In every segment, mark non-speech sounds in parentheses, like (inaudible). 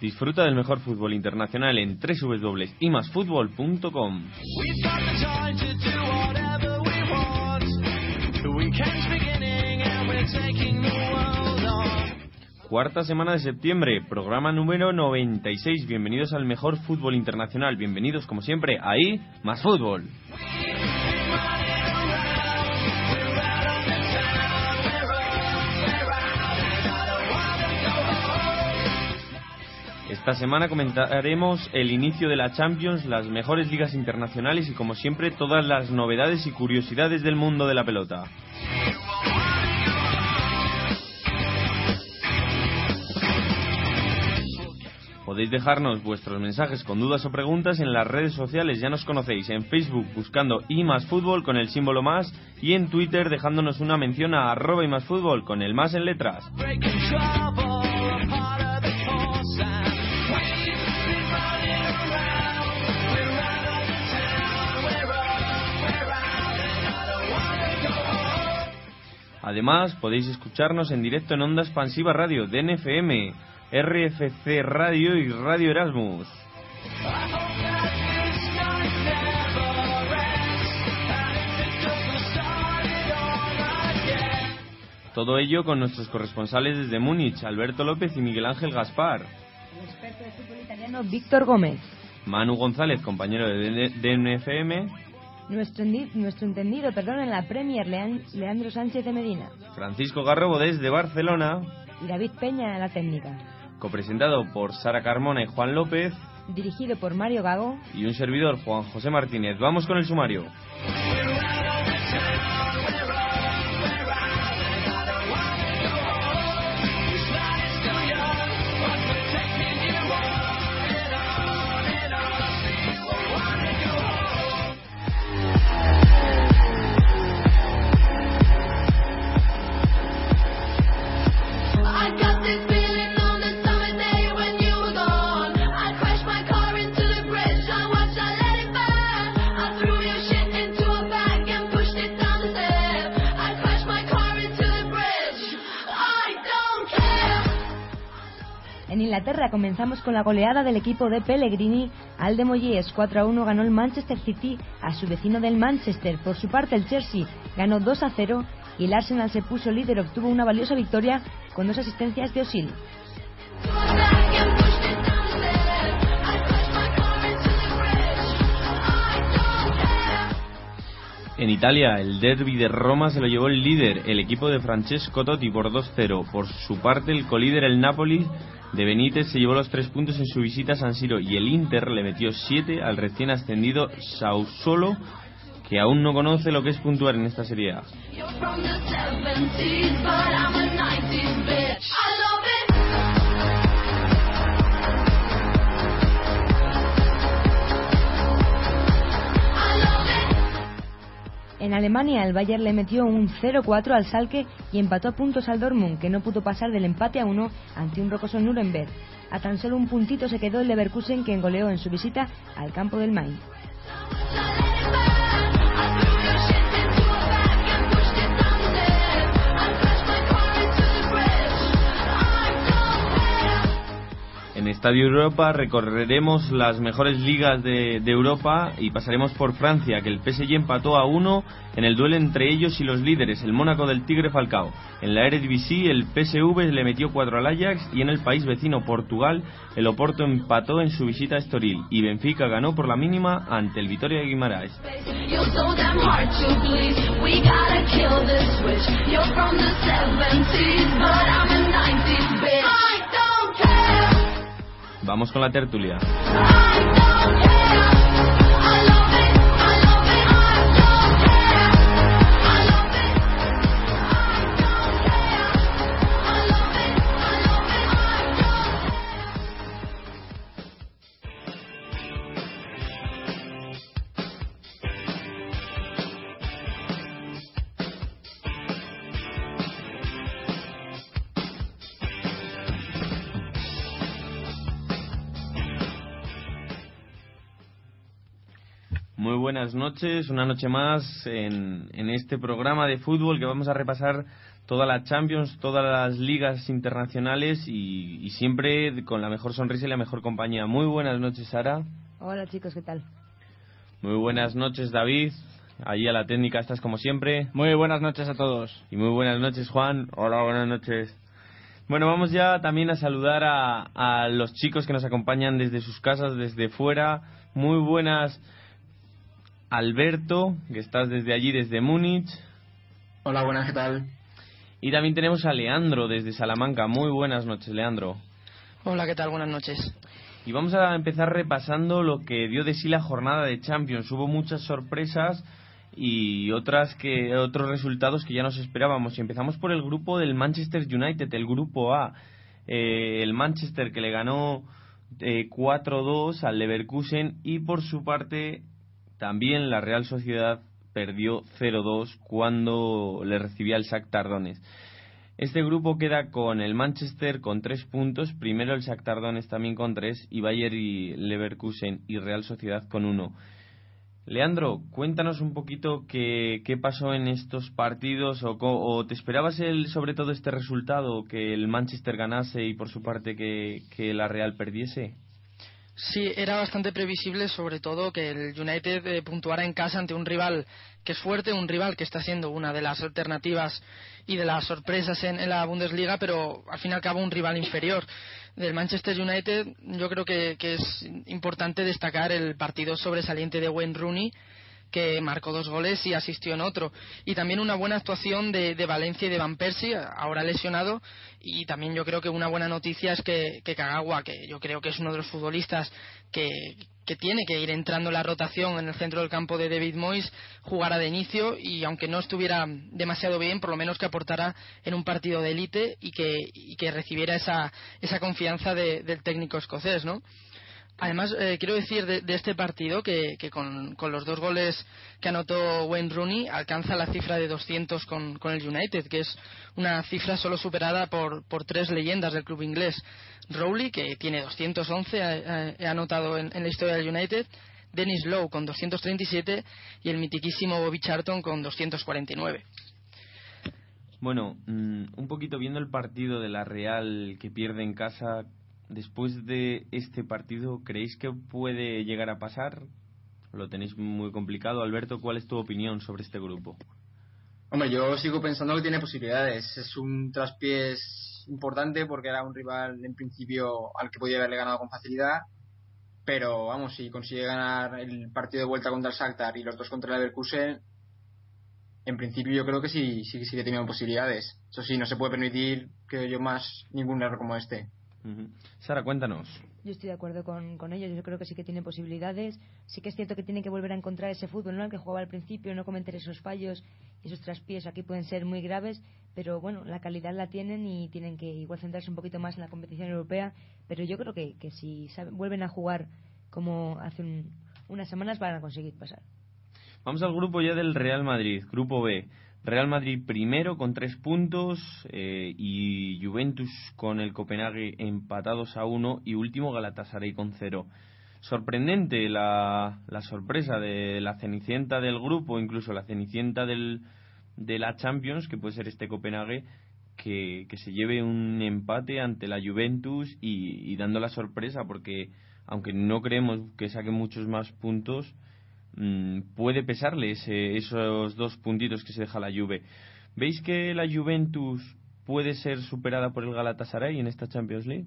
Disfruta del mejor fútbol internacional en www.imasfutbol.com. Cuarta semana de septiembre, programa número 96. Bienvenidos al mejor fútbol internacional. Bienvenidos, como siempre, ahí, más fútbol. Esta semana comentaremos el inicio de la Champions, las mejores ligas internacionales y como siempre todas las novedades y curiosidades del mundo de la pelota. Podéis dejarnos vuestros mensajes con dudas o preguntas en las redes sociales, ya nos conocéis, en Facebook buscando y más fútbol con el símbolo más y en Twitter dejándonos una mención a arroba y más fútbol con el más en letras. Además, podéis escucharnos en directo en Onda Expansiva Radio, DNFM, RFC Radio y Radio Erasmus. Todo ello con nuestros corresponsales desde Múnich, Alberto López y Miguel Ángel Gaspar. El experto de fútbol italiano Víctor Gómez. Manu González, compañero de DNFM. Nuestro, nuestro entendido, perdón, en la Premier, Leandro Sánchez de Medina. Francisco Garrobo desde Barcelona. Y David Peña en la técnica. Copresentado por Sara Carmona y Juan López. Dirigido por Mario Gago. Y un servidor, Juan José Martínez. Vamos con el sumario. Comenzamos con la goleada del equipo de Pellegrini. Al de Moyes 4 a 1 ganó el Manchester City a su vecino del Manchester. Por su parte, el Chelsea ganó 2 a 0 y el Arsenal se puso líder. Obtuvo una valiosa victoria con dos asistencias de Osil. En Italia, el derby de Roma se lo llevó el líder, el equipo de Francesco Totti por 2-0. Por su parte, el colíder, el Napoli, de Benítez se llevó los tres puntos en su visita a San Siro y el Inter le metió siete al recién ascendido Sausolo, que aún no conoce lo que es puntuar en esta serie. En Alemania, el Bayern le metió un 0-4 al Salke y empató a puntos al Dortmund, que no pudo pasar del empate a uno ante un rocoso Nuremberg. A tan solo un puntito se quedó el Leverkusen, que engoleó en su visita al campo del Main. En Estadio Europa recorreremos las mejores ligas de, Europa y pasaremos por Francia, que el PSG empató a uno en el duelo entre ellos y los líderes, el Mónaco del Tigre Falcao. En la Eredivisie, el PSV le metió cuatro al Ajax y en el país vecino Portugal, el Oporto empató en su visita a Estoril y Benfica ganó por la mínima ante el Vitoria de Guimaraes. Vamos con la tertulia. Buenas noches, una noche más en, en, este programa de fútbol que vamos a repasar toda la Champions, todas las ligas internacionales y, siempre con la mejor sonrisa y la mejor compañía. Muy buenas noches, Sara. Hola chicos, ¿qué tal? Muy buenas noches, David. Allí a la técnica estás como siempre. Muy buenas noches a todos. Y muy buenas noches, Juan. Hola, buenas noches. Bueno, vamos ya también a saludar a, a los chicos que nos acompañan desde sus casas, desde fuera. Muy buenas Alberto, que estás desde allí, desde Múnich. Hola, buenas, ¿qué tal? Y también tenemos a Leandro desde Salamanca. Muy buenas noches, Leandro. Hola, ¿qué tal? Buenas noches. Y vamos a empezar repasando lo que dio de sí la jornada de Champions. Hubo muchas sorpresas y otras que otros resultados que ya nos esperábamos. Y empezamos por el grupo del Manchester United, el grupo A. Eh, el Manchester que le ganó eh, 4-2 al Leverkusen y por su parte también la Real Sociedad perdió 0-2 cuando le recibía el SAC Tardones. Este grupo queda con el Manchester con tres puntos, primero el SAC Tardones también con tres y Bayer y Leverkusen y Real Sociedad con uno. Leandro, cuéntanos un poquito qué, pasó en estos partidos o, o, te esperabas el, sobre todo este resultado, que el Manchester ganase y por su parte que la Real perdiese. Sí, era bastante previsible, sobre todo, que el United eh, puntuara en casa ante un rival que es fuerte, un rival que está siendo una de las alternativas y de las sorpresas en, la Bundesliga, pero al fin y al cabo un rival inferior. Del Manchester United, yo creo que, que es importante destacar el partido sobresaliente de Wayne Rooney, que marcó dos goles y asistió en otro. Y también una buena actuación de, Valencia y de Van Persie, ahora lesionado. Y también yo creo que una buena noticia es que, que Kagawa, que yo creo que es uno de los futbolistas que, que tiene que ir entrando la rotación en el centro del campo de David Moyes, jugara de inicio y aunque no estuviera demasiado bien, por lo menos que aportara en un partido de élite y que, y que recibiera esa, esa confianza del técnico escocés, ¿no? Además, eh, quiero decir de, este partido que, con, los dos goles que anotó Wayne Rooney alcanza la cifra de 200 con, el United, que es una cifra solo superada por, tres leyendas del club inglés. Rowley, que tiene 211, ha, anotado en, la historia del United, Dennis Lowe con 237 y el mitiquísimo Bobby Charlton con 249. Bueno, mm, un poquito viendo el partido de la Real que pierde en casa, después de este partido, ¿creéis que puede llegar a pasar? Lo tenéis muy complicado. Alberto, ¿cuál es tu opinión sobre este grupo? Hombre, yo sigo pensando que tiene posibilidades. Es un traspiés importante porque era un rival en principio al que podía haberle ganado con facilidad. Pero vamos, si consigue ganar el partido de vuelta contra el Shakhtar y los dos contra el Leverkusen, en principio yo creo que sí, sí, sí que tiene posibilidades. Eso sí, no se puede permitir que yo más ningún error como este. Sara, cuéntanos. Yo estoy de acuerdo con, con, ellos. Yo creo que sí que tiene posibilidades. Sí que es cierto que tiene que volver a encontrar ese fútbol, ¿no? El que jugaba al principio, no cometer esos fallos y esos traspiés aquí pueden ser muy graves. Pero bueno, la calidad la tienen y tienen que igual centrarse un poquito más en la competición europea. Pero yo creo que, que si vuelven a jugar como hace unas semanas van a conseguir pasar. Vamos al grupo ya del Real Madrid, grupo B. Real Madrid primero con tres puntos eh, y Juventus con el Copenhague empatados a uno y último Galatasaray con cero. Sorprendente la, la sorpresa de la cenicienta del grupo, incluso la cenicienta del, de la Champions, que puede ser este Copenhague, que, que se lleve un empate ante la Juventus y, dando la sorpresa, porque aunque no creemos que saque muchos más puntos, puede pesarle esos dos puntitos que se deja la Juve. ¿Veis que la Juventus puede ser superada por el Galatasaray en esta Champions League?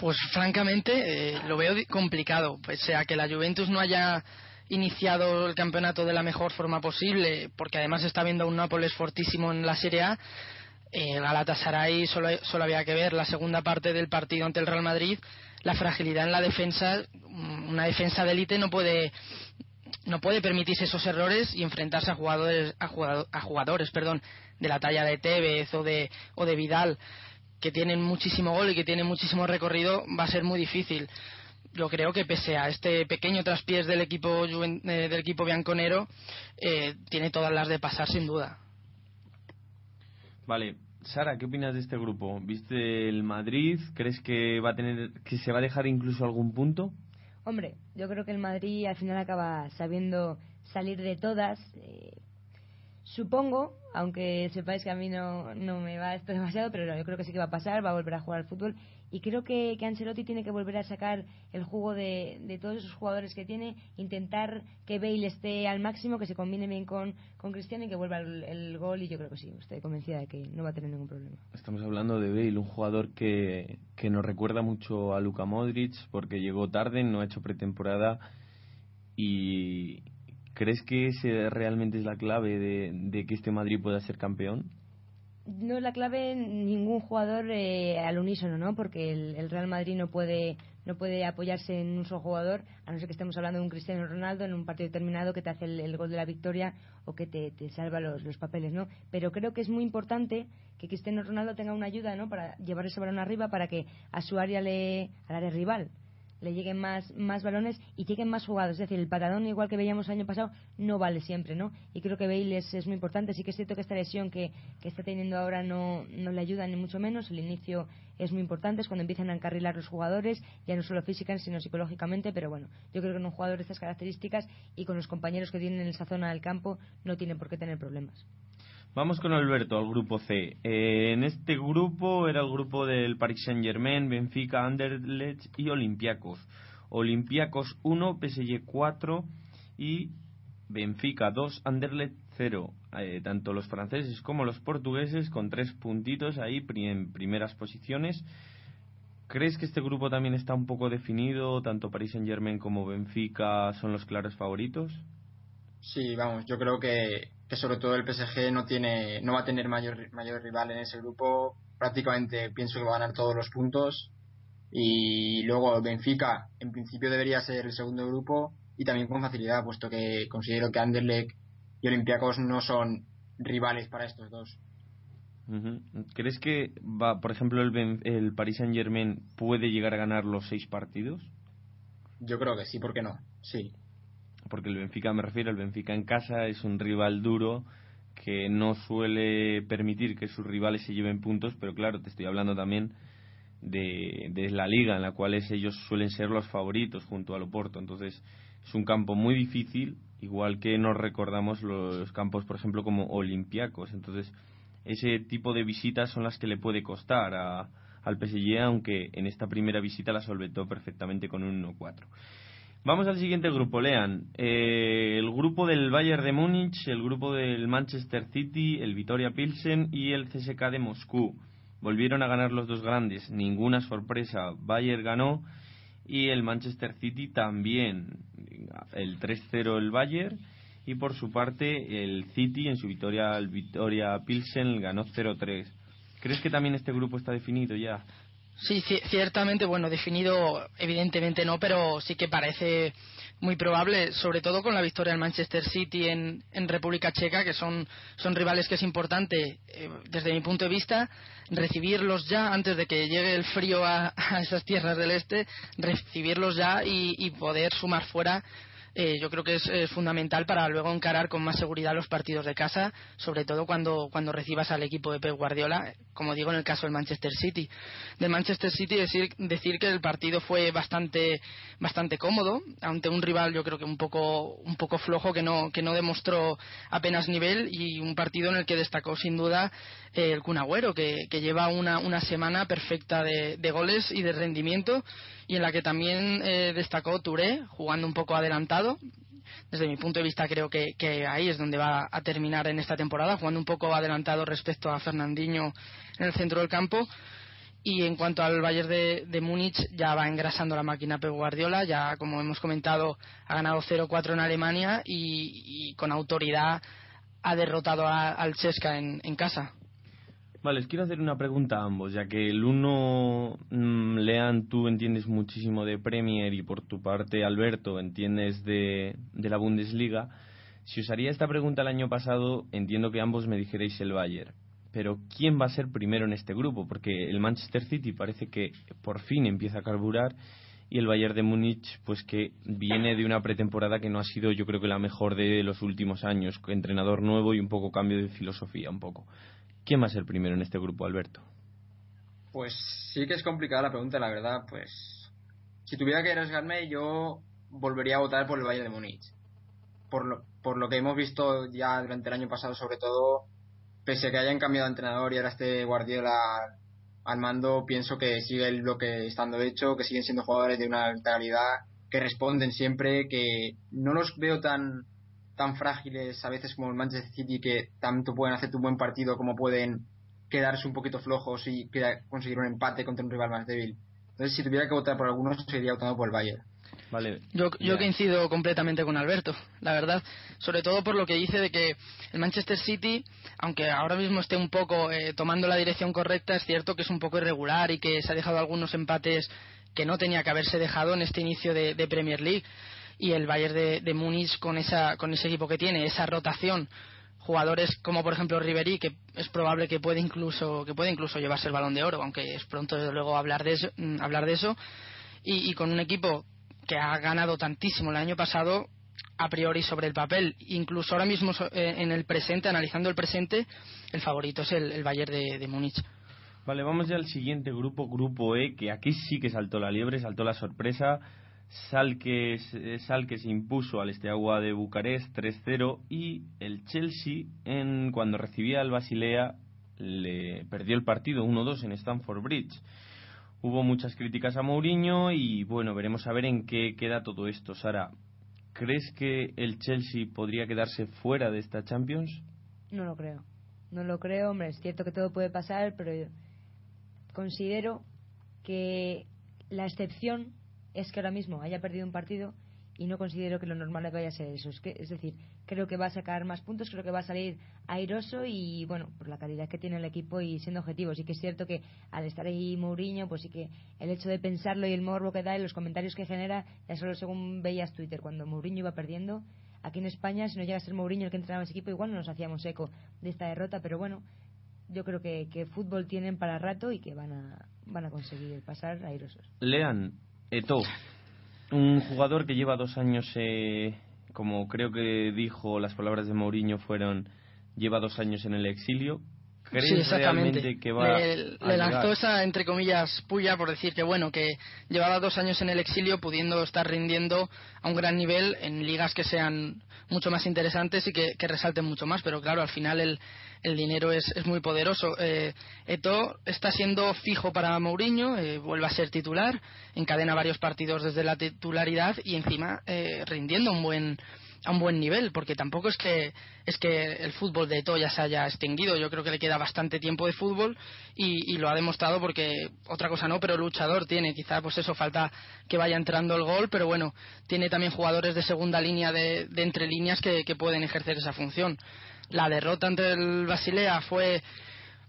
Pues francamente eh, lo veo complicado, pese a que la Juventus no haya iniciado el campeonato de la mejor forma posible, porque además está viendo un Nápoles fortísimo en la Serie A. eh, Galatasaray solo había que ver la segunda parte del partido ante el Real Madrid, la fragilidad en la defensa, mm, una defensa de élite no puede no puede permitirse esos errores y enfrentarse a jugadores a, a jugadores perdón de la talla de Tevez o de o de Vidal que tienen muchísimo gol y que tienen muchísimo recorrido va a ser muy difícil. Yo creo que pese a este pequeño traspiés del equipo eh, del equipo bianconero eh, tiene todas las de pasar sin duda. Vale Sara qué opinas de este grupo viste el Madrid crees que va a tener que se va a dejar incluso algún punto hombre yo creo que el Madrid al final acaba sabiendo salir de todas eh, Supongo, aunque sepáis que a mí no, no me va esto (laughs) demasiado, pero yo creo que sí que va a pasar, va a volver a jugar al fútbol. Y creo que, que Ancelotti tiene que volver a sacar el jugo de, de, todos esos jugadores que tiene, intentar que Bale esté al máximo, que se combine bien con, con Cristiano y que vuelva el, el, gol. Y yo creo que sí, estoy convencida de que no va a tener ningún problema. Estamos hablando de Bale, un jugador que, que nos recuerda mucho a Luka Modric, porque llegó tarde, no ha hecho pretemporada y, ¿Crees que ese realmente es la clave de, que este Madrid pueda ser campeón? No es la clave ningún jugador eh, al unísono, ¿no? Porque el, Real Madrid no puede no puede apoyarse en un solo jugador, a no ser que estemos hablando de un Cristiano Ronaldo en un partido determinado que te hace el, gol de la victoria o que te, salva los, los, papeles, ¿no? Pero creo que es muy importante que Cristiano Ronaldo tenga una ayuda, ¿no? Para llevar ese balón arriba para que a su área le, al área rival le lleguen más, más balones y lleguen más jugados. Es decir, el patadón, igual que veíamos el año pasado, no vale siempre, ¿no? Y creo que Bale es, muy importante. Sí que es cierto que esta lesión que, que está teniendo ahora no, no le ayuda ni mucho menos. El inicio es muy importante, es cuando empiezan a encarrilar los jugadores, ya no solo físicamente, sino psicológicamente. Pero bueno, yo creo que en un jugador de estas características y con los compañeros que tienen en esa zona del campo, no tiene por qué tener problemas. Vamos con Alberto, al grupo C. Eh, en este grupo era el grupo del Paris Saint-Germain, Benfica, Anderlecht y Olympiacos. Olympiacos 1, PSG 4 y Benfica 2, Anderlecht 0. Eh, tanto los franceses como los portugueses con tres puntitos ahí en primeras posiciones. ¿Crees que este grupo también está un poco definido? Tanto Paris Saint-Germain como Benfica son los claros favoritos. Sí, vamos, yo creo que que sobre todo el PSG no tiene no va a tener mayor mayor rival en ese grupo. Prácticamente pienso que va a ganar todos los puntos. Y luego Benfica en principio debería ser el segundo grupo. Y también con facilidad puesto que considero que Anderlecht y Olympiacos no son rivales para estos dos. ¿Crees que va, por ejemplo el, el Paris Saint Germain puede llegar a ganar los seis partidos? Yo creo que sí, ¿por qué no? Sí porque el Benfica me refiero, el Benfica en casa es un rival duro que no suele permitir que sus rivales se lleven puntos, pero claro, te estoy hablando también de, de la liga en la cual ellos suelen ser los favoritos junto al Oporto, entonces es un campo muy difícil, igual que nos recordamos los campos, por ejemplo, como Olympiacos, entonces ese tipo de visitas son las que le puede costar al PSG, aunque en esta primera visita la solventó perfectamente con un 1-4. Vamos al siguiente grupo, lean. Eh, el grupo del Bayern de Múnich, el grupo del Manchester City, el Vitoria Pilsen y el CSK de Moscú. Volvieron a ganar los dos grandes, ninguna sorpresa. Bayern ganó y el Manchester City también. El 3-0 el Bayern y por su parte el City en su victoria al Vitoria Pilsen ganó 0-3. ¿Crees que también este grupo está definido ya? Sí, ciertamente, bueno, definido evidentemente no, pero sí que parece muy probable, sobre todo con la victoria del Manchester City en, República Checa, que son, son rivales que es importante, eh, desde mi punto de vista, recibirlos ya antes de que llegue el frío a, esas tierras del este, recibirlos ya y poder sumar fuera eh, yo creo que es, fundamental para luego encarar con más seguridad los partidos de casa, sobre todo cuando, cuando recibas al equipo de Pep Guardiola, como digo en el caso del Manchester City. Del Manchester City decir, decir que el partido fue bastante, bastante cómodo ante un rival yo creo que un poco, un poco flojo que no, que no demostró apenas nivel y un partido en el que destacó sin duda eh, el Cunagüero, que, que lleva una, una semana perfecta de, de goles y de rendimiento y en la que también eh, destacó Touré, jugando un poco adelantado. Desde mi punto de vista creo que, ahí es donde va a terminar en esta temporada, jugando un poco adelantado respecto a Fernandinho en el centro del campo. Y en cuanto al Bayern de, Múnich, ya va engrasando la máquina Pep Guardiola, ya como hemos comentado, ha ganado 0-4 en Alemania y, con autoridad ha derrotado al Chesca en casa. Vale, les quiero hacer una pregunta a ambos, ya que el uno, mm, Lean, tú entiendes muchísimo de Premier y por tu parte, Alberto, entiendes de, de la Bundesliga. Si os haría esta pregunta el año pasado, entiendo que ambos me dijerais el Bayern. Pero ¿quién va a ser primero en este grupo? Porque el Manchester City parece que por fin empieza a carburar y el Bayern de Múnich, pues que viene de una pretemporada que no ha sido, yo creo que la mejor de los últimos años, entrenador nuevo y un poco cambio de filosofía, un poco. ¿Quién va a ser primero en este grupo, Alberto? Pues sí que es complicada la pregunta, la verdad. Pues si tuviera que arriesgarme, yo volvería a votar por el Bayern de Múnich. Por lo, por lo que hemos visto ya durante el año pasado, sobre todo, pese a que hayan cambiado de entrenador y ahora este Guardiola al mando, pienso que sigue el bloque estando hecho, que siguen siendo jugadores de una alta calidad, que responden siempre, que no los veo tan tan frágiles a veces como el Manchester City que tanto pueden hacer un buen partido como pueden quedarse un poquito flojos y conseguir un empate contra un rival más débil. Entonces, si tuviera que votar por algunos, sería votando por el Bayern. Vale. Yo, yo coincido completamente con Alberto, la verdad, sobre todo por lo que dice de que el Manchester City, aunque ahora mismo esté un poco eh, tomando la dirección correcta, es cierto que es un poco irregular y que se ha dejado algunos empates que no tenía que haberse dejado en este inicio de Premier League y el Bayern de, Múnich con, esa, con ese equipo que tiene, esa rotación. Jugadores como por ejemplo Ribery que es probable que puede incluso que puede incluso llevarse el balón de oro aunque es pronto desde luego hablar de eso mm, hablar de eso. Y, con un equipo que ha ganado tantísimo el año pasado a priori sobre el papel. Incluso ahora mismo eh, en el presente analizando el presente el favorito es el, Bayern de, de Múnich. Vale, vamos ya al siguiente grupo, grupo E, que aquí sí que saltó la liebre, saltó la sorpresa. Salque, que se impuso al Esteagua de Bucarest 3-0 y el Chelsea en, cuando recibía al Basilea le perdió el partido 1-2 en Stamford Bridge. Hubo muchas críticas a Mourinho y bueno, veremos a ver en qué queda todo esto. Sara, ¿crees que el Chelsea podría quedarse fuera de esta Champions? No lo creo. No lo creo, hombre, es cierto que todo puede pasar, pero considero que la excepción es que ahora mismo haya perdido un partido y no considero que lo normal vaya a ser eso. Es, que, es decir, creo que va a sacar más puntos, creo que va a salir airoso y, bueno, por la calidad que tiene el equipo y siendo objetivo. Sí que es cierto que al estar ahí Mourinho, pues sí que el hecho de pensarlo y el morbo que da y los comentarios que genera, ya solo según veías Twitter, cuando Mourinho iba perdiendo, aquí en España, si no llega a ser Mourinho el que entrenaba ese equipo, igual no nos hacíamos eco de esta derrota, pero bueno, yo creo que, que fútbol tienen para rato y que van a, van a conseguir pasar airosos. Lean, Eto, un jugador que lleva dos años, eh, como creo que dijo las palabras de Mourinho fueron, lleva dos años en el exilio. ¿Crees sí, exactamente. que va le, le lanzó esa, entre comillas, puya por decir que, bueno, que llevaba dos años en el exilio pudiendo estar rindiendo a un gran nivel en ligas que sean mucho más interesantes y que, que resalten mucho más. Pero claro, al final el, el dinero es, es muy poderoso. Eh, Eto está siendo fijo para Mourinho, eh, vuelve a ser titular, encadena varios partidos desde la titularidad y encima eh, rindiendo un buen a un buen nivel, porque tampoco es que es que el fútbol de Eto ya se haya extinguido. Yo creo que le queda bastante tiempo de fútbol y, lo ha demostrado porque otra cosa no, pero luchador tiene. Quizá pues eso falta que vaya entrando el gol, pero bueno, tiene también jugadores de segunda línea de, de entre líneas que, que pueden ejercer esa función. La derrota ante el Basilea fue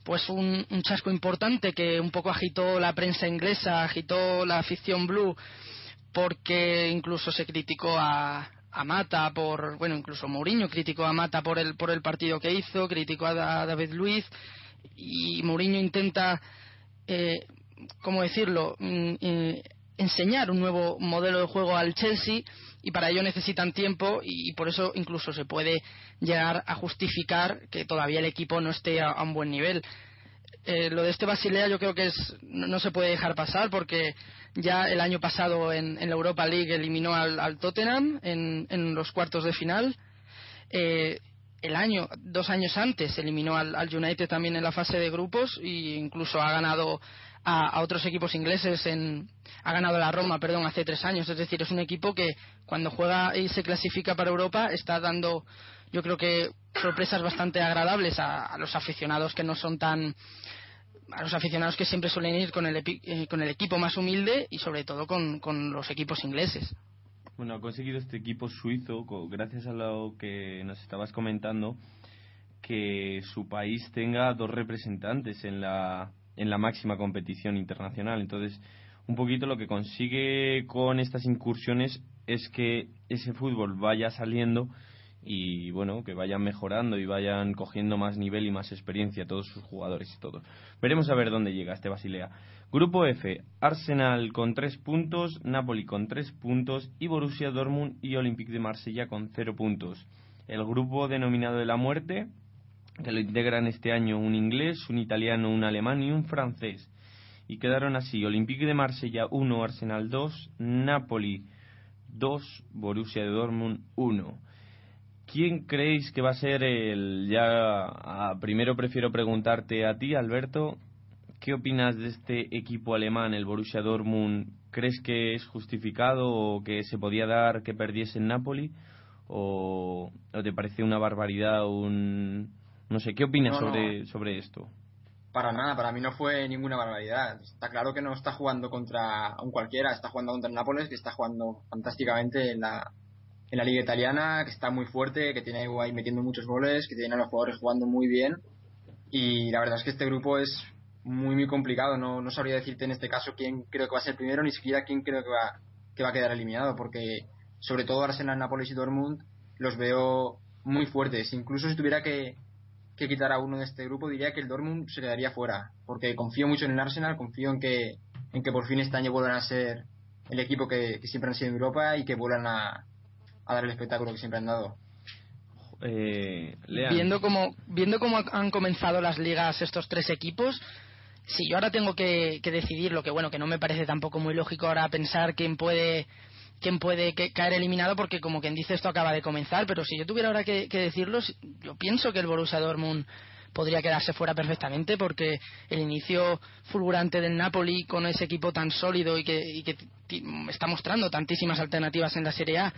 pues un, chasco importante que un poco agitó la prensa inglesa, agitó la afición blue, porque incluso se criticó a, a Mata por, bueno, incluso Mourinho criticó a Mata por el, por el partido que hizo, criticó a, David Luiz y Mourinho intenta, eh, ¿cómo decirlo?, mm, eh, enseñar un nuevo modelo de juego al Chelsea y para ello necesitan tiempo y por eso incluso se puede llegar a justificar que todavía el equipo no esté a, un buen nivel. Eh, lo de este Basilea yo creo que es, no, se puede dejar pasar porque ya el año pasado en, la Europa League eliminó al, Tottenham en, los cuartos de final. Eh, el año, dos años antes, eliminó al, al, United también en la fase de grupos e incluso ha ganado a, otros equipos ingleses en, ha ganado la Roma, perdón, hace tres años. Es decir, es un equipo que cuando juega y se clasifica para Europa está dando, yo creo que sorpresas bastante agradables a, los aficionados que no son tan a los aficionados que siempre suelen ir con el, eh, con el equipo más humilde y sobre todo con, con los equipos ingleses. Bueno, ha conseguido este equipo suizo, gracias a lo que nos estabas comentando, que su país tenga dos representantes en la, en la máxima competición internacional. Entonces, un poquito lo que consigue con estas incursiones es que ese fútbol vaya saliendo y bueno, que vayan mejorando y vayan cogiendo más nivel y más experiencia todos sus jugadores y todo. Veremos a ver dónde llega este Basilea. Grupo F, Arsenal con tres puntos, Napoli con tres puntos y Borussia Dortmund y Olympique de Marsella con cero puntos. El grupo denominado de la muerte, que lo integran este año un inglés, un italiano, un alemán y un francés. Y quedaron así, Olympique de Marsella 1, Arsenal 2, Napoli 2, Borussia de Dortmund 1. ¿Quién creéis que va a ser el ya primero prefiero preguntarte a ti, Alberto, ¿qué opinas de este equipo alemán, el Borussia Dortmund? ¿Crees que es justificado o que se podía dar que perdiese en Napoli o, te parece una barbaridad un no sé, ¿qué opinas sobre sobre esto? Para nada, para mí no fue ninguna barbaridad. Está claro que no está jugando contra un cualquiera, está jugando contra el Nápoles, que está jugando fantásticamente en la, en la liga italiana, que está muy fuerte, que tiene ahí metiendo muchos goles, que tiene a los jugadores jugando muy bien. Y la verdad es que este grupo es muy, muy complicado. No, no sabría decirte en este caso quién creo que va a ser primero, ni siquiera quién creo que va, que va a quedar eliminado, porque sobre todo Arsenal, Nápoles y Dortmund los veo muy fuertes. Incluso si tuviera que, que quitar a uno de este grupo, diría que el Dortmund se quedaría fuera, porque confío mucho en el Arsenal, confío en que, en que por fin este año vuelvan a ser el equipo que siempre han sido en Europa y que vuelvan a, a dar el espectáculo que siempre han dado. Eh, viendo cómo viendo cómo han comenzado las ligas estos tres equipos si yo ahora tengo que, decidir lo que bueno que no me parece tampoco muy lógico ahora pensar quién puede quién puede caer eliminado porque como quien dice esto acaba de comenzar pero si yo tuviera ahora que, decirlo yo pienso que el Borussia Dortmund podría quedarse fuera perfectamente porque el inicio fulgurante del Napoli con ese equipo tan sólido y que, y que está mostrando tantísimas alternativas en la Serie A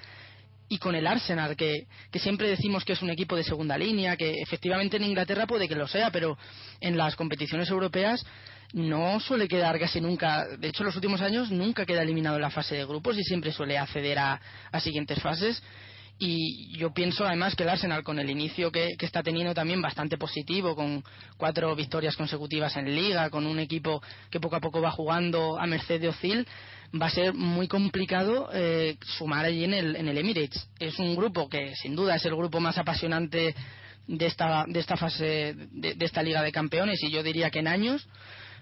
y con el Arsenal, que, que, siempre decimos que es un equipo de segunda línea, que efectivamente en Inglaterra puede que lo sea, pero en las competiciones europeas no suele quedar casi nunca, de hecho en los últimos años nunca queda eliminado en la fase de grupos y siempre suele acceder a, a siguientes fases. Y yo pienso además que el Arsenal con el inicio que, que, está teniendo también bastante positivo, con cuatro victorias consecutivas en liga, con un equipo que poco a poco va jugando a merced de Ozil, va a ser muy complicado eh, sumar allí en el, en el Emirates. Es un grupo que sin duda es el grupo más apasionante de esta, de esta fase, de, esta Liga de Campeones y yo diría que en años,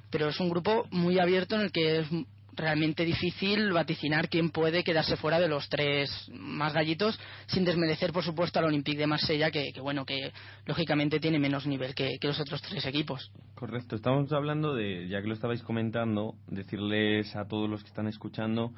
pero es un grupo muy abierto en el que es realmente difícil vaticinar quién puede quedarse fuera de los tres más gallitos, sin desmerecer, por supuesto, al Olympique de Marsella, que, bueno, que lógicamente tiene menos nivel que, los otros tres equipos. Correcto, estamos hablando de, ya que lo estabais comentando, decirles a todos los que están escuchando,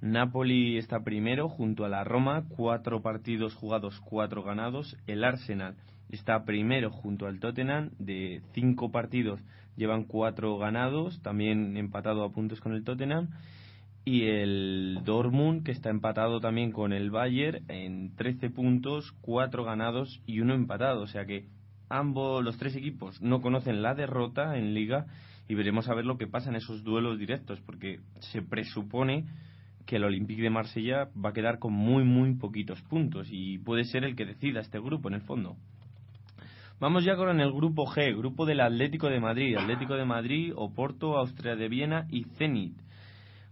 Napoli está primero junto a la Roma, cuatro partidos jugados, cuatro ganados. El Arsenal está primero junto al Tottenham, de cinco partidos llevan cuatro ganados, también empatado a puntos con el Tottenham. Y el Dortmund, que está empatado también con el Bayern, en 13 puntos, cuatro ganados y uno empatado. O sea que ambos, los tres equipos, no conocen la derrota en Liga y veremos a ver lo que pasa en esos duelos directos, porque se presupone que el Olympique de Marsella va a quedar con muy, muy poquitos puntos y puede ser el que decida este grupo en el fondo. Vamos ya con el grupo G, grupo del Atlético de Madrid, Atlético de Madrid, Oporto, Austria de Viena y Zenit.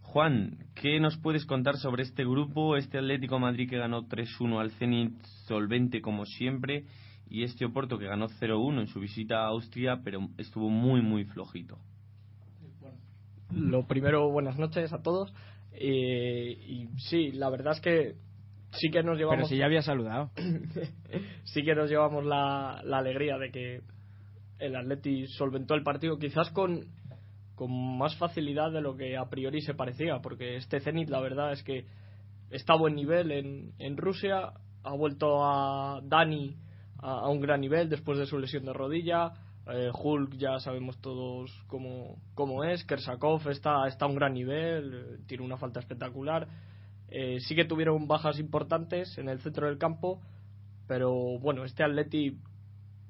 Juan, ¿qué nos puedes contar sobre este grupo, este Atlético Madrid que ganó 3-1 al Zenit solvente como siempre y este Oporto que ganó 0-1 en su visita a Austria, pero estuvo muy muy flojito? Lo primero, buenas noches a todos. Eh, y sí, la verdad es que sí que nos llevamos. Pero si ya había saludado. (laughs) sí que nos llevamos la, la alegría de que el Atleti solventó el partido, quizás con, con más facilidad de lo que a priori se parecía, porque este Zenit, la verdad es que está a buen nivel en, en Rusia, ha vuelto a Dani a, un gran nivel después de su lesión de rodilla. Eh, Hulk ya sabemos todos cómo, cómo es. Kersakov está, está a un gran nivel, eh, tiene una falta espectacular. Eh, sí que tuvieron bajas importantes en el centro del campo, pero bueno, este Atleti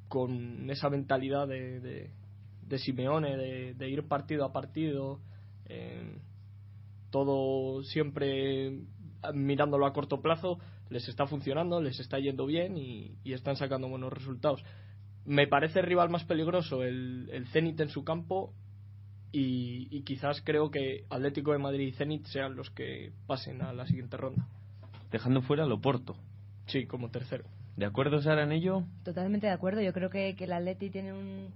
con esa mentalidad de, de, Simeone, de, ir partido a partido, eh, todo siempre mirándolo a corto plazo, les está funcionando, les está yendo bien y, están sacando buenos resultados. me parece el rival más peligroso el, el Zenit en su campo y, quizás creo que Atlético de Madrid y Zenit sean los que pasen a la siguiente ronda. Dejando fuera a Loporto. Sí, como tercero. ¿De acuerdo, Sara, en ello? Totalmente de acuerdo. Yo creo que, que el Atleti tiene un,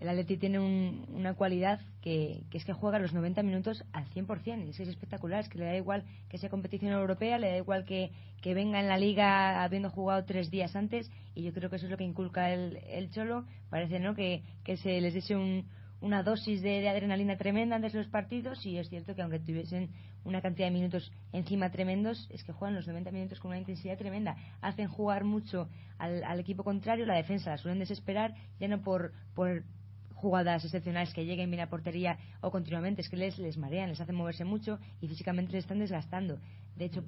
el Atleti tiene una cualidad que, es que juega los 90 minutos al 100%. Y es, es espectacular. Es que le da igual que sea competición europea, le da igual que, venga en la liga habiendo jugado tres días antes. Y yo creo que eso es lo que inculca el, el Cholo. Parece ¿no? que, se les diese una dosis de, adrenalina tremenda antes de los partidos. Y es cierto que aunque tuviesen una cantidad de minutos encima tremendos, es que juegan los 90 minutos con una intensidad tremenda. Hacen jugar mucho al, equipo contrario. La defensa la suelen desesperar, ya no por, por jugadas excepcionales que lleguen bien a portería o continuamente, es que les, les marean, les hacen moverse mucho y físicamente les están desgastando. De hecho,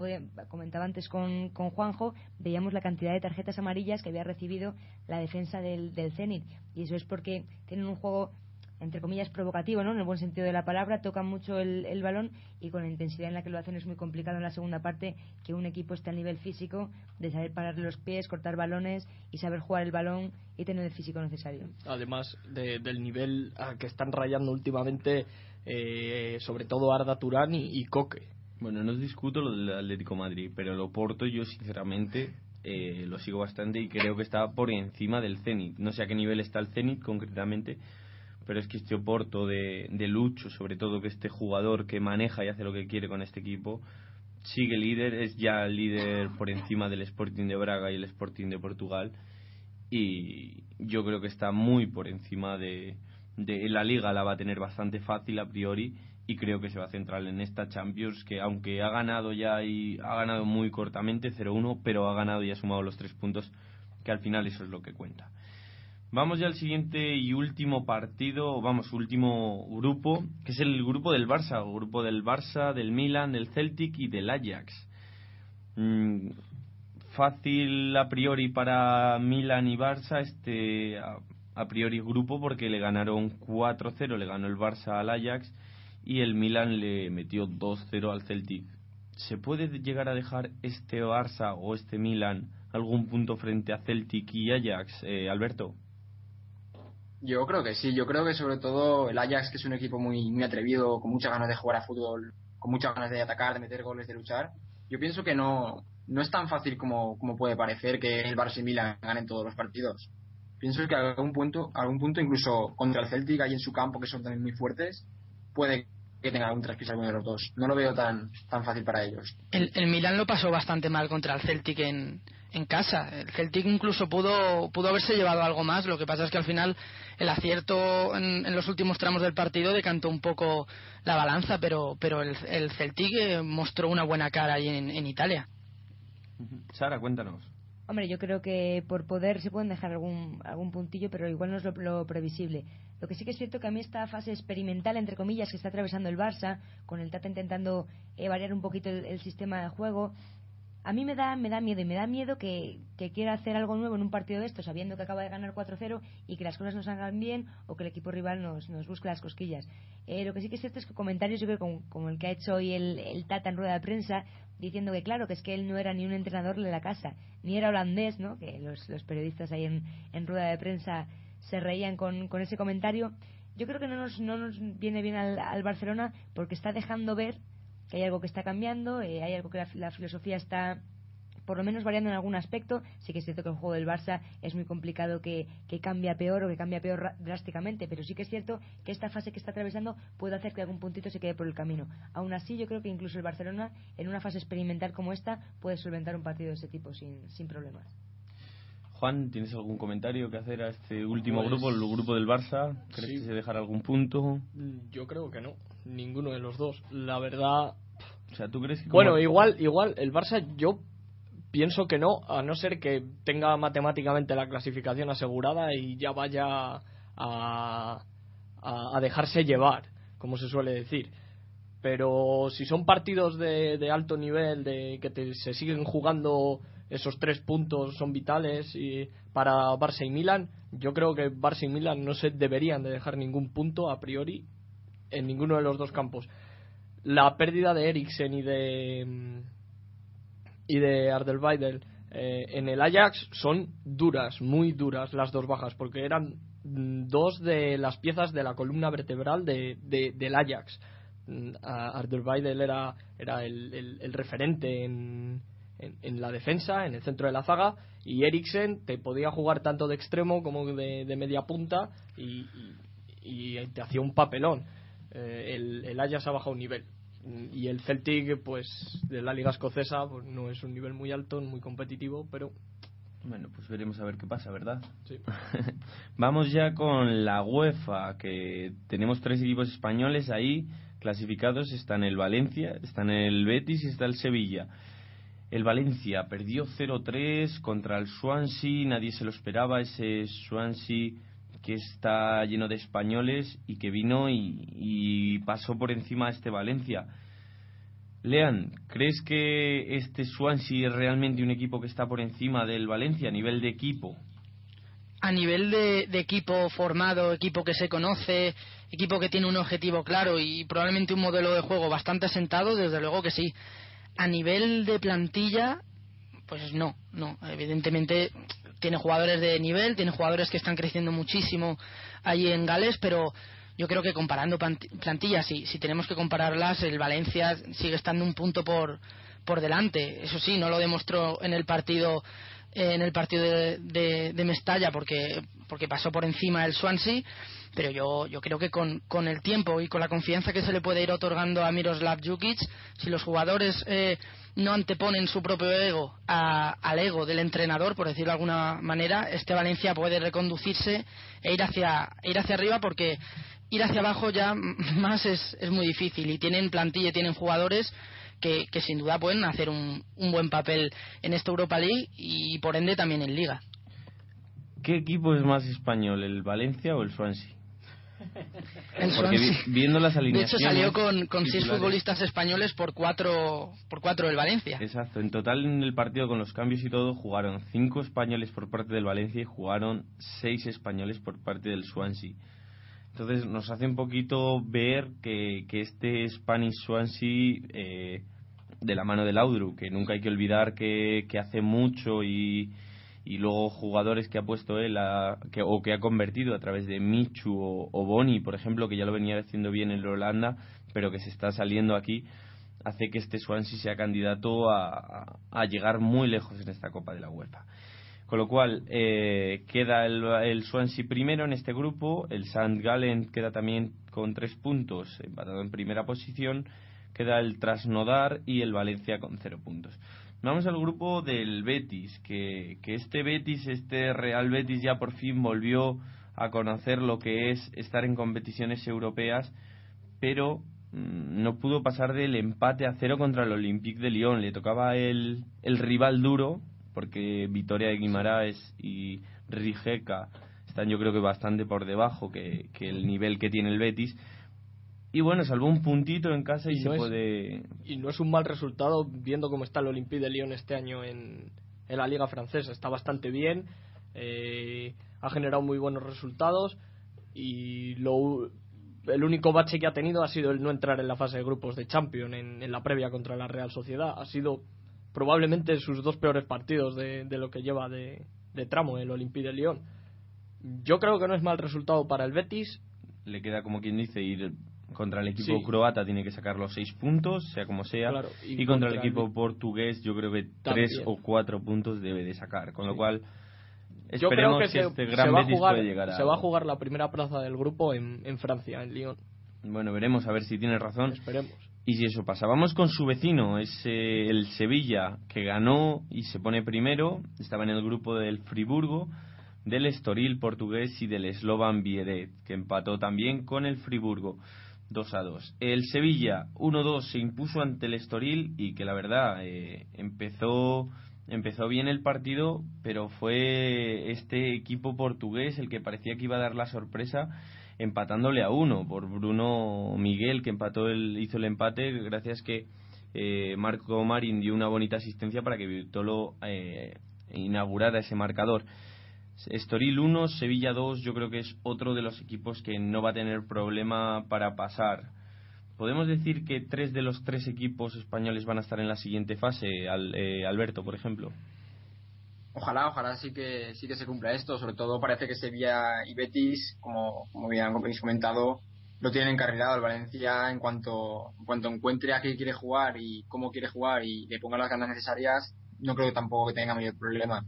comentaba antes con, con, Juanjo, veíamos la cantidad de tarjetas amarillas que había recibido la defensa del, del Zenit. Y eso es porque tienen un juego entre comillas, provocativo, ¿no? En el buen sentido de la palabra, tocan mucho el, el, balón y con la intensidad en la que lo hacen es muy complicado en la segunda parte que un equipo esté a nivel físico de saber pararle los pies, cortar balones y saber jugar el balón y tener el físico necesario. Además del nivel a que están rayando últimamente, eh, sobre todo Arda Turán y, Coque. Bueno, no discuto lo del Atlético Madrid, pero lo Porto yo sinceramente eh, lo sigo bastante y creo que está por encima del Zenit. No sé a qué nivel está el Zenit concretamente, pero es que este Oporto de, de Lucho, sobre todo que este jugador que maneja y hace lo que quiere con este equipo, sigue líder, es ya líder por encima del Sporting de Braga y el Sporting de Portugal. Y yo creo que está muy por encima de, de la liga la va a tener bastante fácil a priori y creo que se va a centrar en esta Champions que aunque ha ganado ya y ha ganado muy cortamente 0-1 pero ha ganado y ha sumado los tres puntos que al final eso es lo que cuenta Vamos ya al siguiente y último partido, vamos, último grupo, que es el grupo del Barça, el grupo del Barça, del Milan, del Celtic y del Ajax. Mm, fácil a priori para Milan y Barça este a, priori grupo porque le ganaron 4-0, le ganó el Barça al Ajax y el Milan le metió 2-0 al Celtic. ¿Se puede llegar a dejar este Barça o este Milan algún punto frente a Celtic y Ajax, eh, Alberto? Yo creo que sí, yo creo que sobre todo el Ajax, que es un equipo muy, muy atrevido, con muchas ganas de jugar a fútbol, con muchas ganas de atacar, de meter goles, de luchar, yo pienso que no, no es tan fácil como, como puede parecer que el Barça y Milan ganen todos los partidos. Pienso que a algún punto, algún punto incluso contra el Celtic, ahí en su campo, que son también muy fuertes, puede que tenga algún traspiés alguno de los dos. No lo veo tan, tan fácil para ellos. El, el Milan lo pasó bastante mal contra el Celtic en, en casa. El Celtic incluso pudo, pudo haberse llevado algo más, lo que pasa es que al final el acierto en, los últimos tramos del partido decantó un poco la balanza, pero, pero el, el Celtic eh, mostró una buena cara ahí en, en Italia. Sara, cuéntanos. Hombre, yo creo que por poder se pueden dejar algún, algún puntillo, pero igual no es lo, previsible. Lo que sí que es cierto que a mí esta fase experimental, entre comillas, que está atravesando el Barça, con el Tata intentando eh, variar un poquito el, sistema de juego, a mí me da, me da miedo y me da miedo que, quiera hacer algo nuevo en un partido de esto sabiendo que acaba de ganar 4-0 y que las cosas no salgan bien o que el equipo rival nos, nos busque las cosquillas. Eh, lo que sí que es cierto es que comentarios, yo creo, como, el que ha hecho hoy el, el, Tata en rueda de prensa, diciendo que claro, que es que él no era ni un entrenador de la casa, ni era holandés, ¿no? Que los, los periodistas ahí en, en, rueda de prensa se reían con, con ese comentario. Yo creo que no nos, no nos viene bien al, al Barcelona porque está dejando ver que hay algo que está cambiando, eh, hay algo que la, filosofía está por lo menos variando en algún aspecto. Sí que es cierto que el juego del Barça es muy complicado que, que cambie peor o que cambie peor drásticamente, pero sí que es cierto que esta fase que está atravesando puede hacer que algún puntito se quede por el camino. Aún así, yo creo que incluso el Barcelona, en una fase experimental como esta, puede solventar un partido de ese tipo sin, sin problemas. Juan, ¿tienes algún comentario que hacer a este último pues grupo, el grupo del Barça? ¿Crees que se dejará algún punto? Yo creo que no ninguno de los dos. La verdad. O sea, ¿tú crees que.? Bueno, igual, igual, el Barça yo pienso que no, a no ser que tenga matemáticamente la clasificación asegurada y ya vaya a, a, dejarse llevar, como se suele decir. Pero si son partidos de, de alto nivel, de que se siguen jugando esos tres puntos son vitales y para Barça y Milan, yo creo que Barça y Milan no se deberían de dejar ningún punto a priori en ninguno de los dos campos. La pérdida de Eriksen y de y de Ardelweidel eh, en el Ajax son duras, muy duras las dos bajas, porque eran dos de las piezas de la columna vertebral de, del Ajax. Mm, Arthur Weidel era, era el, referente en, en, la defensa, en el centro de la zaga, y Eriksen te podía jugar tanto de extremo como de, media punta y, te hacía un papelón. Eh, el, el Ajax ha bajado un nivel y el Celtic pues de la liga escocesa pues no es un nivel muy alto muy competitivo pero bueno pues veremos a ver qué pasa verdad sí. (laughs) vamos ya con la UEFA que tenemos tres equipos españoles ahí clasificados están el Valencia están el Betis y está el Sevilla el Valencia perdió 0-3 contra el Swansea nadie se lo esperaba ese Swansea que está lleno de españoles y que vino y, pasó por encima a este Valencia. Lean, ¿crees que este Swansea es realmente un equipo que está por encima del Valencia a nivel de equipo? A nivel de, equipo formado, equipo que se conoce, equipo que tiene un objetivo claro y probablemente un modelo de juego bastante asentado, desde luego que sí. A nivel de plantilla, pues no, no. Evidentemente tiene jugadores de nivel, tiene jugadores que están creciendo muchísimo allí en Gales, pero yo creo que comparando plantillas, si, si tenemos que compararlas, el Valencia sigue estando un punto por, por delante. Eso sí, no lo demostró en el partido en el partido de, de, Mestalla porque, porque pasó por encima el Swansea, pero yo, yo creo que con, con, el tiempo y con la confianza que se le puede ir otorgando a Miroslav Jukic, si los jugadores eh, no anteponen su propio ego al ego del entrenador, por decirlo de alguna manera, este Valencia puede reconducirse e ir hacia, ir hacia arriba porque ir hacia abajo ya (laughs) más es, es muy difícil y tienen plantilla, tienen jugadores que, que sin duda pueden hacer un, un buen papel en esta Europa League y por ende también en Liga. ¿Qué equipo es más español, el Valencia o el Swansea? Porque viendo las alineaciones. De hecho, salió con, con seis futbolistas españoles por cuatro, por cuatro del Valencia. Exacto. En total, en el partido, con los cambios y todo, jugaron cinco españoles por parte del Valencia y jugaron seis españoles por parte del Swansea. Entonces, nos hace un poquito ver que, que este Spanish Swansea. Eh, de la mano del Audru, que nunca hay que olvidar que, que hace mucho y, y luego jugadores que ha puesto él que, o que ha convertido a través de Michu o, Boni, por ejemplo, que ya lo venía haciendo bien en Holanda, pero que se está saliendo aquí, hace que este Swansea sea candidato a, a llegar muy lejos en esta Copa de la UEFA. Con lo cual, eh, queda el, el, Swansea primero en este grupo, el St. Gallen queda también con tres puntos, empatado en primera posición, queda el Trasnodar y el Valencia con cero puntos. Vamos al grupo del Betis, que, que este Betis, este Real Betis ya por fin volvió a conocer lo que es estar en competiciones europeas, pero mm, no pudo pasar del empate a cero contra el Olympique de Lyon. Le tocaba el, el rival duro, porque Vitoria de Guimaraes y Rijeka están yo creo que bastante por debajo que, que el nivel que tiene el Betis y bueno, salvó un puntito en casa y, se puede. Y no es un mal resultado viendo cómo está el Olympique de Lyon este año en, en la Liga Francesa. Está bastante bien, eh, ha generado muy buenos resultados y lo, el único bache que ha tenido ha sido el no entrar en la fase de grupos de Champions en, en la previa contra la Real Sociedad. Ha sido probablemente sus dos peores partidos de, de lo que lleva de, de tramo el Olympique de Lyon. Yo creo que no es mal resultado para el Betis. Le queda, como quien dice, ir contra el equipo croata tiene que sacar los seis puntos, sea como sea. y, contra, el equipo portugués yo creo que tres o cuatro puntos debe de sacar. Con lo cual esperemos que, este gran Betis puede llegar a... Se va a jugar la primera plaza del grupo en, en Francia, en Lyon. Bueno, veremos a ver si tiene razón. Esperemos. Y si eso pasa, vamos con su vecino, es el Sevilla, que ganó y se pone primero, estaba en el grupo del Friburgo, del Estoril portugués y del Slovan Vieret, que empató también con el Friburgo. 2 a 2. El Sevilla 1-2 se impuso ante el Estoril y que la verdad eh, empezó empezó bien el partido, pero fue este equipo portugués el que parecía que iba a dar la sorpresa empatándole a uno por Bruno Miguel que empató el, hizo el empate gracias que eh, Marco Marín dio una bonita asistencia para que Vitolo eh, inaugurara ese marcador. Estoril 1, Sevilla 2, yo creo que es otro de los equipos que no va a tener problema para pasar. ¿Podemos decir que tres de los tres equipos españoles van a estar en la siguiente fase, al, eh, Alberto, por ejemplo? ojalá, ojalá sí que sí que se cumpla esto. Sobre todo parece que Sevilla y Betis, como, como bien habéis comentado, lo tienen encarrilado el Valencia en cuanto, en cuanto encuentre a qué quiere jugar y cómo quiere jugar y le ponga las ganas necesarias, no creo que tampoco que tenga mayor problema.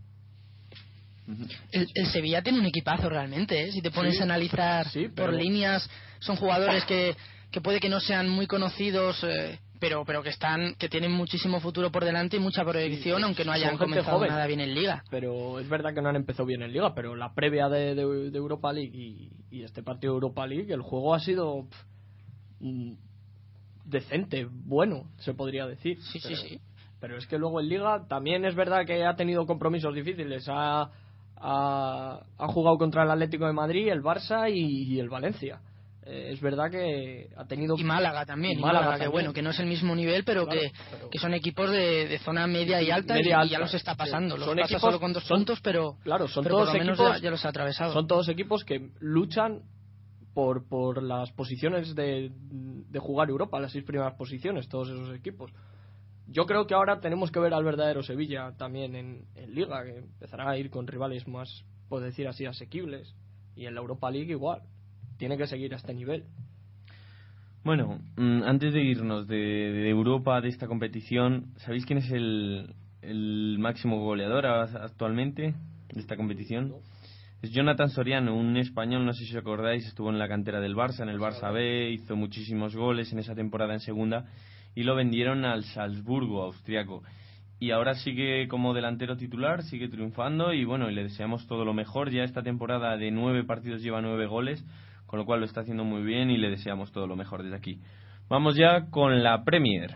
El, Sevilla tiene un equipazo realmente, ¿eh? si te pones a analizar por líneas, son jugadores que, que puede que no sean muy conocidos, eh, pero pero que están que tienen muchísimo futuro por delante y mucha proyección aunque no hayan comenzado nada bien en liga. Pero es verdad que no han empezado bien en liga pero la previa de, de, Europa League y, este partido de Europa League el juego ha sido mm, decente bueno se podría decir. Sí sí sí. pero es que luego en liga también es verdad que ha tenido compromisos difíciles ha ha, jugado contra el Atlético de Madrid el Barça y el Valencia. Eh, es verdad que ha tenido y Málaga también y Málaga, que bueno que no es el mismo nivel pero que, que, son equipos de, zona media y alta y, ya los está pasando. Los son pasa equipos, solo con dos puntos pero claro son todos por lo menos equipos, ya, los ha atravesado. son todos equipos que luchan por por las posiciones de, de jugar Europa las seis primeras posiciones todos esos equipos yo creo que ahora tenemos que ver al verdadero Sevilla también en, en Liga que empezará a ir con rivales más por decir así asequibles y en la Europa League igual tiene que seguir a este nivel. Bueno, mm, antes de irnos de, Europa, de esta competición, ¿sabéis quién es el, el máximo goleador actualmente de esta competición? Es Jonathan Soriano, un español, no sé si os acordáis, estuvo en la cantera del Barça, en el Barça B, hizo muchísimos goles en esa temporada en segunda y lo vendieron al Salzburgo, austriaco. Y ahora sigue como delantero titular, sigue triunfando y bueno, y le deseamos todo lo mejor. Ya esta temporada de nueve partidos lleva nueve goles, con lo cual lo está haciendo muy bien y le deseamos todo lo mejor desde aquí. Vamos ya con la Premier.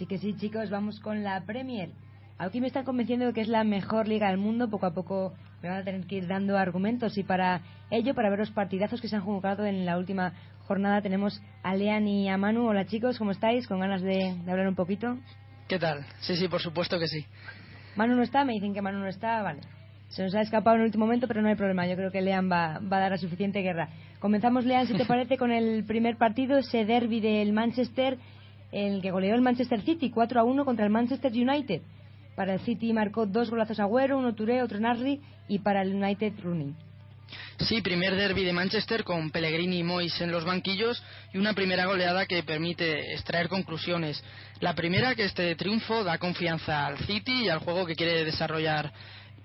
Ahora sí que sí, chicos, vamos con la Premier. Aquí me están convenciendo de que es la mejor liga del mundo. Poco a poco me van a tener que ir dando argumentos. Y para ello, para ver los partidazos que se han jugado en la última jornada, tenemos a Lean y a Manu. Hola chicos, ¿cómo estáis? ¿Con ganas de, hablar un poquito? ¿Qué tal? Sí, sí, por supuesto que sí. Manu no está, me dicen que Manu no está, vale. Se nos ha escapado en el último momento, pero no hay problema. Yo creo que Lean va, va a dar a suficiente guerra. Comenzamos, Lean, si te (laughs) parece, con el primer partido, ese derby del Manchester, el que goleó el Manchester City 4 a 1 contra el Manchester United. Para el City marcó dos golazos Agüero, uno Touré, otro Narri y para el United Rooney. Sí, primer derby de Manchester con Pellegrini y Mois en los banquillos y una primera goleada que permite extraer conclusiones. La primera, que este triunfo da confianza al City y al juego que quiere desarrollar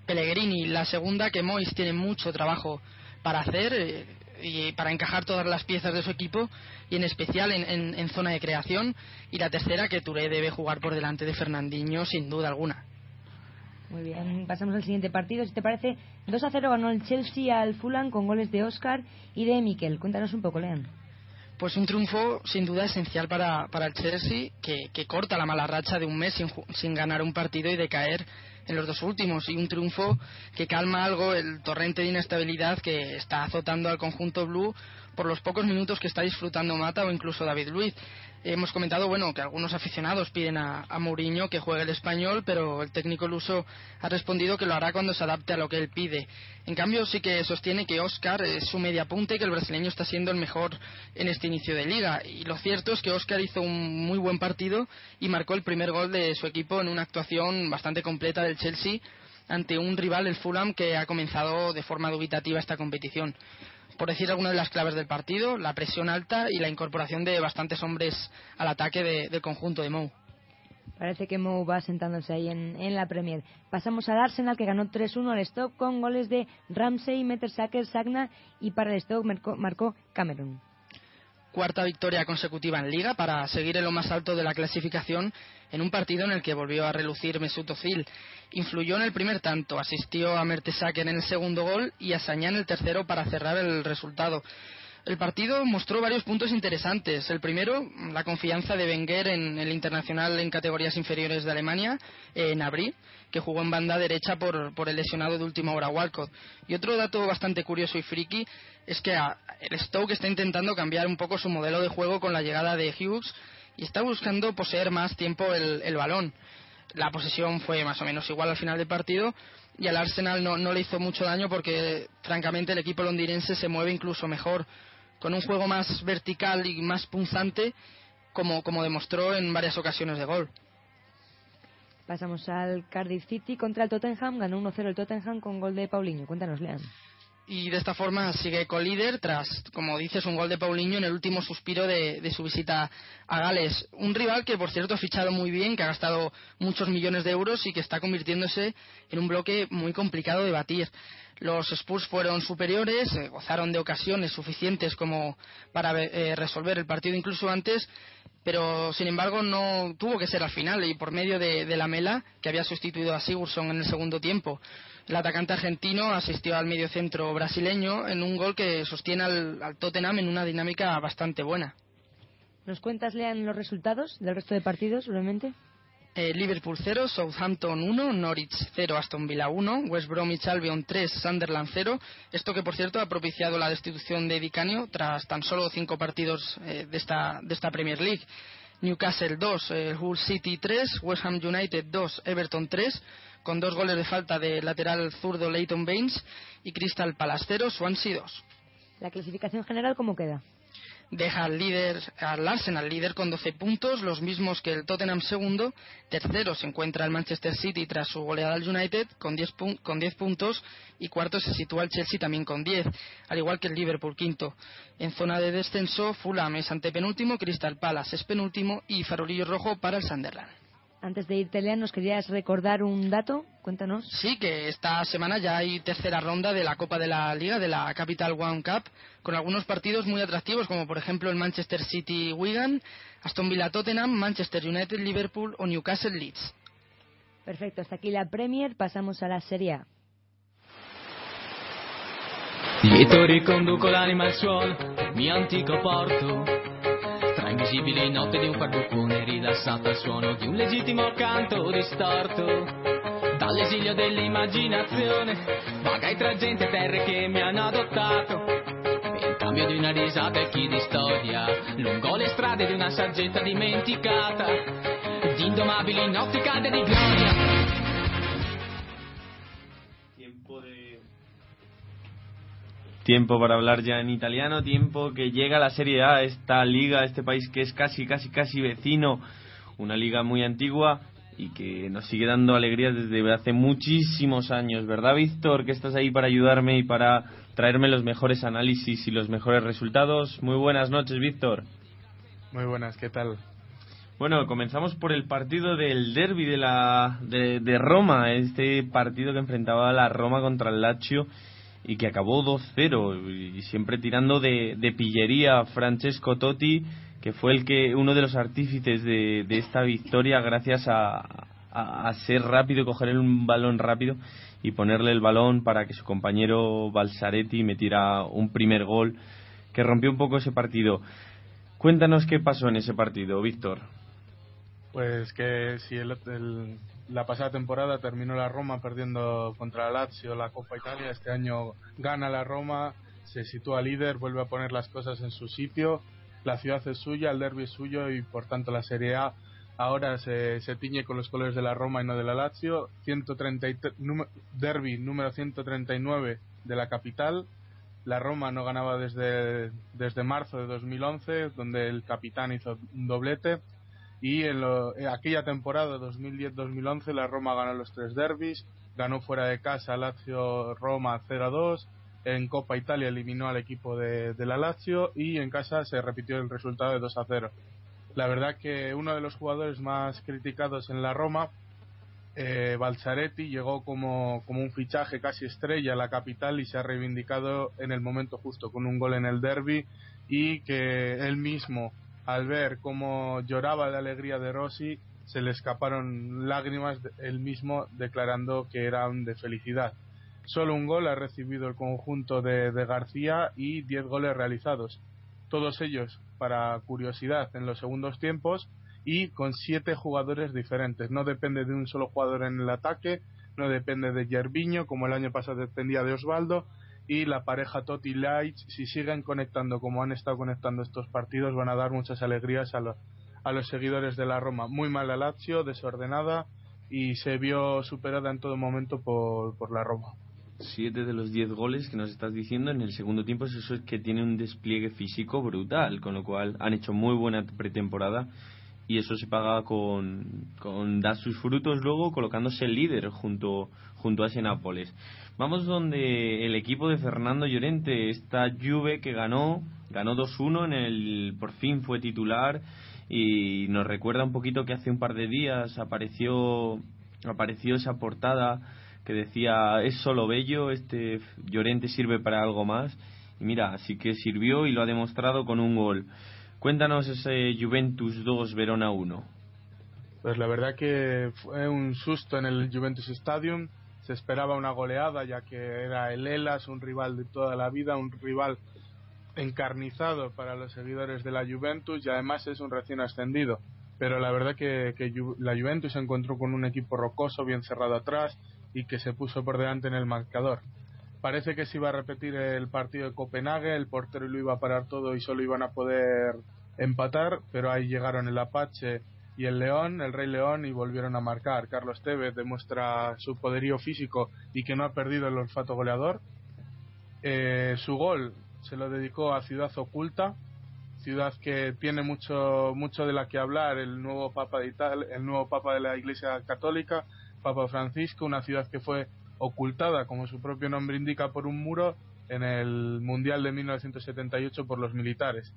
Pellegrini. La segunda, que Mois tiene mucho trabajo para hacer eh, y para encajar todas las piezas de su equipo y en especial en, zona de creación. Y la tercera, que Touré debe jugar por delante de Fernandinho sin duda alguna. Muy bien, pasamos al siguiente partido. Si te parece, 2 a 0 ganó el Chelsea al Fulham con goles de Oscar y de Miquel. Cuéntanos un poco, Leon. Pues un triunfo sin duda esencial para, para el Chelsea, que, que, corta la mala racha de un mes sin, sin ganar un partido y de caer en los dos últimos y un triunfo que calma algo el torrente de inestabilidad que está azotando al conjunto blue por los pocos minutos que está disfrutando Mata o incluso David Luiz. Hemos comentado bueno que algunos aficionados piden a, Mourinho que juegue el español, pero el técnico luso ha respondido que lo hará cuando se adapte a lo que él pide. En cambio, sí que sostiene que Oscar es su media punta y que el brasileño está siendo el mejor en este inicio de liga. Y lo cierto es que Oscar hizo un muy buen partido y marcó el primer gol de su equipo en una actuación bastante completa del Chelsea ante un rival, el Fulham, que ha comenzado de forma dubitativa esta competición por decir algunas de las claves del partido, la presión alta y la incorporación de bastantes hombres al ataque del conjunto de Mou. Parece que Mou va sentándose ahí en, la Premier. Pasamos al Arsenal que ganó 3-1 al Stoke con goles de Ramsey, Mettersacker, Sagna y para el Stoke marcó Cameron cuarta victoria consecutiva en Liga para seguir en lo más alto de la clasificación en un partido en el que volvió a relucir Mesut Özil. Influyó en el primer tanto, asistió a Mertesacker en el segundo gol y a Sañá en el tercero para cerrar el resultado. El partido mostró varios puntos interesantes. El primero, la confianza de Wenger en el internacional en categorías inferiores de Alemania, en Abri, que jugó en banda derecha por, por el lesionado de última hora Walcott. Y otro dato bastante curioso y friki es que el Stoke está intentando cambiar un poco su modelo de juego con la llegada de Hughes y está buscando poseer más tiempo el, balón. La posesión fue más o menos igual al final del partido y al Arsenal no, no le hizo mucho daño porque francamente el equipo londinense se mueve incluso mejor con un juego más vertical y más punzante, como, como demostró en varias ocasiones de gol. Pasamos al Cardiff City contra el Tottenham. Ganó 1-0 el Tottenham con gol de Paulinho. Cuéntanos, Lean. Y de esta forma sigue co-líder tras, como dices, un gol de Paulinho en el último suspiro de, de, su visita a Gales. Un rival que, por cierto, ha fichado muy bien, que ha gastado muchos millones de euros y que está convirtiéndose en un bloque muy complicado de batir. Los Spurs fueron superiores, eh, gozaron de ocasiones suficientes como para eh, resolver el partido incluso antes, pero sin embargo no tuvo que ser al final y por medio de, de la Mela, que había sustituido a Sigurdsson en el segundo tiempo. El atacante argentino asistió al mediocentro brasileño en un gol que sostiene al, al Tottenham en una dinámica bastante buena. ¿Nos cuentas, Lean, los resultados del resto de partidos, brevemente? Eh, Liverpool 0, Southampton 1, Norwich 0, Aston Villa 1, West Bromwich Albion 3, Sunderland 0. Esto que, por cierto, ha propiciado la destitución de Dicanio tras tan solo cinco partidos eh, de, esta, de esta Premier League. Newcastle 2, eh, Hull City 3, West Ham United 2, Everton 3, con dos goles de falta de lateral zurdo Leighton Baines y Crystal Palace 0, Swansea 2. ¿La clasificación general cómo queda? Deja al líder al Arsenal líder con 12 puntos, los mismos que el Tottenham segundo. Tercero se encuentra el Manchester City tras su goleada al United con 10, con 10 puntos y cuarto se sitúa el Chelsea también con 10, al igual que el Liverpool quinto. En zona de descenso, Fulham es antepenúltimo, Crystal Palace es penúltimo y farolillo rojo para el Sunderland. Antes de irte, Lean, ¿nos querías recordar un dato? Cuéntanos. Sí, que esta semana ya hay tercera ronda de la Copa de la Liga, de la Capital One Cup, con algunos partidos muy atractivos, como por ejemplo el Manchester City Wigan, Aston Villa Tottenham, Manchester United Liverpool o Newcastle Leeds. Perfecto, hasta aquí la Premier, pasamos a la Serie A. Lieto riconduco l'anima al suolo, mio antico porto invisibili note di un farbucone rilassato al suono di un legittimo canto distorto. Dall'esilio dell'immaginazione, vagai tra gente e terre che mi hanno adottato. In cambio di una risata e chi di storia, lungo le strade di una saggezza dimenticata, di indomabili notti calde di gloria. Tiempo para hablar ya en italiano, tiempo que llega la Serie A, esta liga, este país que es casi, casi, casi vecino, una liga muy antigua y que nos sigue dando alegrías desde hace muchísimos años, ¿verdad, Víctor? Que estás ahí para ayudarme y para traerme los mejores análisis y los mejores resultados. Muy buenas noches, Víctor. Muy buenas, ¿qué tal? Bueno, comenzamos por el partido del derby de, la, de, de Roma, este partido que enfrentaba a la Roma contra el Lazio y que acabó 2-0 y siempre tirando de, de, pillería Francesco Totti que fue el que uno de los artífices de, de esta victoria gracias a, a, a, ser rápido coger un balón rápido y ponerle el balón para que su compañero Balsaretti metiera un primer gol que rompió un poco ese partido. Cuéntanos qué pasó en ese partido Víctor. Pues que si el, el la pasada temporada terminó la Roma perdiendo contra la Lazio la Copa Italia. Este año gana la Roma, se sitúa líder, vuelve a poner las cosas en su sitio. La ciudad es suya, el derby es suyo y por tanto la Serie A ahora se, se tiñe con los colores de la Roma y no de la Lazio. 133, derby número 139 de la capital. La Roma no ganaba desde, desde marzo de 2011, donde el capitán hizo un doblete y en, lo, en aquella temporada 2010-2011 la Roma ganó los tres derbis, ganó fuera de casa Lazio-Roma 0-2, en Copa Italia eliminó al equipo de, de, la Lazio y en casa se repitió el resultado de 2-0. La verdad que uno de los jugadores más criticados en la Roma, eh, Balzaretti, llegó como, como un fichaje casi estrella a la capital y se ha reivindicado en el momento justo con un gol en el derby y que él mismo al ver cómo lloraba de alegría de Rossi, se le escaparon lágrimas, él mismo declarando que eran de felicidad. Solo un gol ha recibido el conjunto de, de García y 10 goles realizados. Todos ellos, para curiosidad, en los segundos tiempos y con siete jugadores diferentes. No depende de un solo jugador en el ataque, no depende de Yerviño, como el año pasado dependía de Osvaldo, y la pareja Totti Light, si siguen conectando como han estado conectando estos partidos, van a dar muchas alegrías a, los a los seguidores de la Roma. Muy mal la Lazio, desordenada y se vio superada en todo momento por, por la Roma. Siete de los diez goles que nos estás diciendo en el segundo tiempo, eso es que tiene un despliegue físico brutal, con lo cual han hecho muy buena pretemporada y eso se paga con, con dar sus frutos luego colocándose el líder junto, junto a ese Nápoles. Vamos donde el equipo de Fernando Llorente, esta Juve que ganó, ganó 2-1 en el, por fin fue titular y nos recuerda un poquito que hace un par de días apareció, apareció esa portada que decía es solo bello, este Llorente sirve para algo más y mira, así que sirvió y lo ha demostrado con un gol. Cuéntanos ese Juventus 2, Verona 1. Pues la verdad que fue un susto en el Juventus Stadium. Se esperaba una goleada ya que era el Elas, un rival de toda la vida, un rival encarnizado para los seguidores de la Juventus y además es un recién ascendido. Pero la verdad que, que la Juventus se encontró con un equipo rocoso, bien cerrado atrás y que se puso por delante en el marcador. Parece que se iba a repetir el partido de Copenhague, el portero lo iba a parar todo y solo iban a poder empatar, pero ahí llegaron el Apache y el León, el Rey León, y volvieron a marcar. Carlos Tevez demuestra su poderío físico y que no ha perdido el olfato goleador. Eh, su gol se lo dedicó a Ciudad Oculta, ciudad que tiene mucho mucho de la que hablar el nuevo papa de Italia, el nuevo papa de la Iglesia Católica, Papa Francisco, una ciudad que fue ocultada, como su propio nombre indica, por un muro en el Mundial de 1978 por los militares.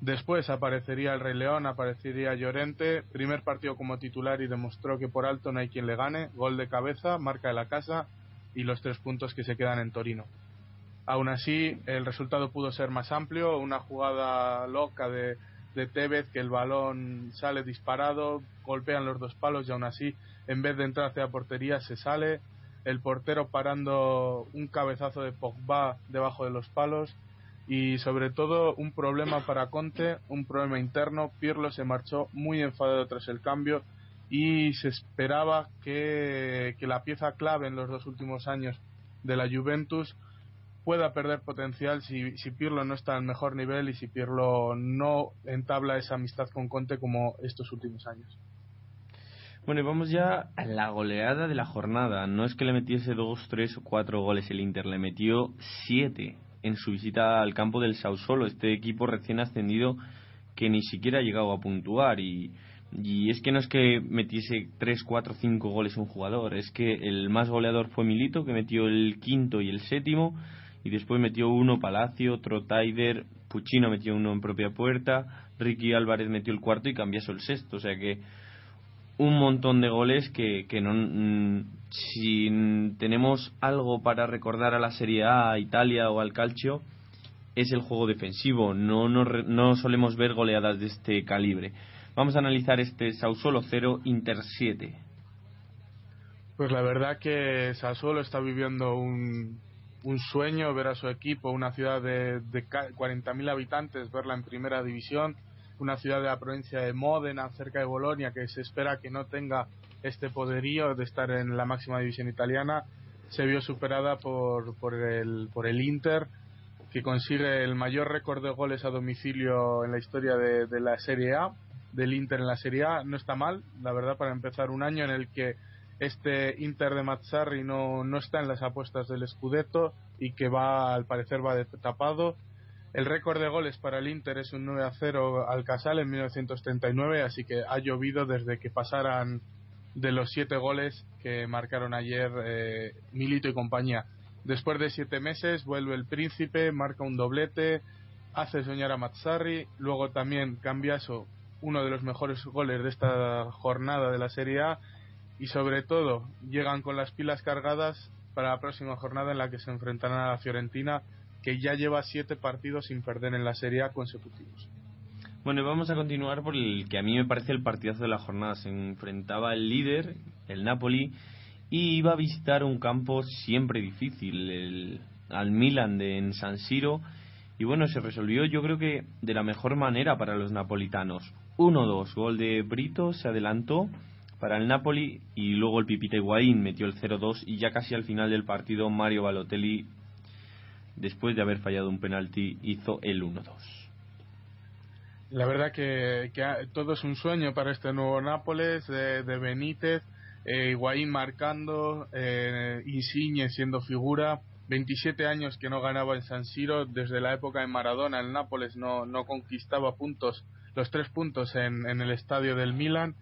Después aparecería el Rey León, aparecería Llorente, primer partido como titular y demostró que por alto no hay quien le gane, gol de cabeza, marca de la casa y los tres puntos que se quedan en Torino. Aún así, el resultado pudo ser más amplio, una jugada loca de, Tevez que el balón sale disparado, golpean los dos palos y aún así, en vez de entrar hacia la portería, se sale, el portero parando un cabezazo de Pogba debajo de los palos y sobre todo un problema para Conte, un problema interno. Pirlo se marchó muy enfadado tras el cambio y se esperaba que, que la pieza clave en los dos últimos años de la Juventus pueda perder potencial si, si Pirlo no está al mejor nivel y si Pirlo no entabla esa amistad con Conte como estos últimos años. Bueno, y vamos ya a la goleada de la jornada. No es que le metiese dos, tres o cuatro goles el Inter, le metió siete en su visita al campo del Sausolo, este equipo recién ascendido que ni siquiera ha llegado a puntuar. Y, y es que no es que metiese 3, 4, 5 goles un jugador, es que el más goleador fue Milito, que metió el quinto y el séptimo, y después metió uno Palacio, otro Taider, Puccino metió uno en propia puerta, Ricky Álvarez metió el cuarto y cambiaso el sexto, o sea que un montón de goles que, que no mm, si tenemos algo para recordar a la Serie A, a Italia o al Calcio es el juego defensivo. No, no, no solemos ver goleadas de este calibre. Vamos a analizar este Sassuolo 0 Inter 7 pues la verdad que Sassuolo está viviendo un, un sueño ver a su equipo una ciudad de, de 40.000 habitantes verla en primera división una ciudad de la provincia de Módena, cerca de Bolonia, que se espera que no tenga este poderío de estar en la máxima división italiana, se vio superada por, por, el, por el Inter, que consigue el mayor récord de goles a domicilio en la historia de, la Serie A, del Inter en la Serie A. No está mal, la verdad, para empezar un año en el que este Inter de Mazzarri no, no está en las apuestas del Scudetto y que va, al parecer, va de tapado el récord de goles para el Inter es un 9 a 0 al Casal en 1939, así que ha llovido desde que pasaran de los siete goles que marcaron ayer eh, Milito y compañía. Después de siete meses vuelve el Príncipe, marca un doblete, hace soñar a Mazzarri, luego también Cambiaso, uno de los mejores goles de esta jornada de la Serie A, y sobre todo llegan con las pilas cargadas para la próxima jornada en la que se enfrentarán a la Fiorentina que ya lleva siete partidos sin perder en la Serie A consecutivos. Bueno, vamos a continuar por el que a mí me parece el partidazo de la jornada. Se enfrentaba el líder, el Napoli, y iba a visitar un campo siempre difícil, el, al Milan de, en San Siro, y bueno, se resolvió yo creo que de la mejor manera para los napolitanos. 1-2, gol de Brito, se adelantó para el Napoli y luego el Pipita Higuaín metió el 0-2 y ya casi al final del partido Mario Balotelli, después de haber fallado un penalti, hizo el 1-2. La verdad que, todo es un sueño para este nuevo Nápoles de, Benítez, eh, Higuaín marcando, eh, Insigne siendo figura, 27 años que no ganaba en San Siro, desde la época de Maradona el Nápoles no, no conquistaba puntos, los tres puntos en, en el estadio del Milan.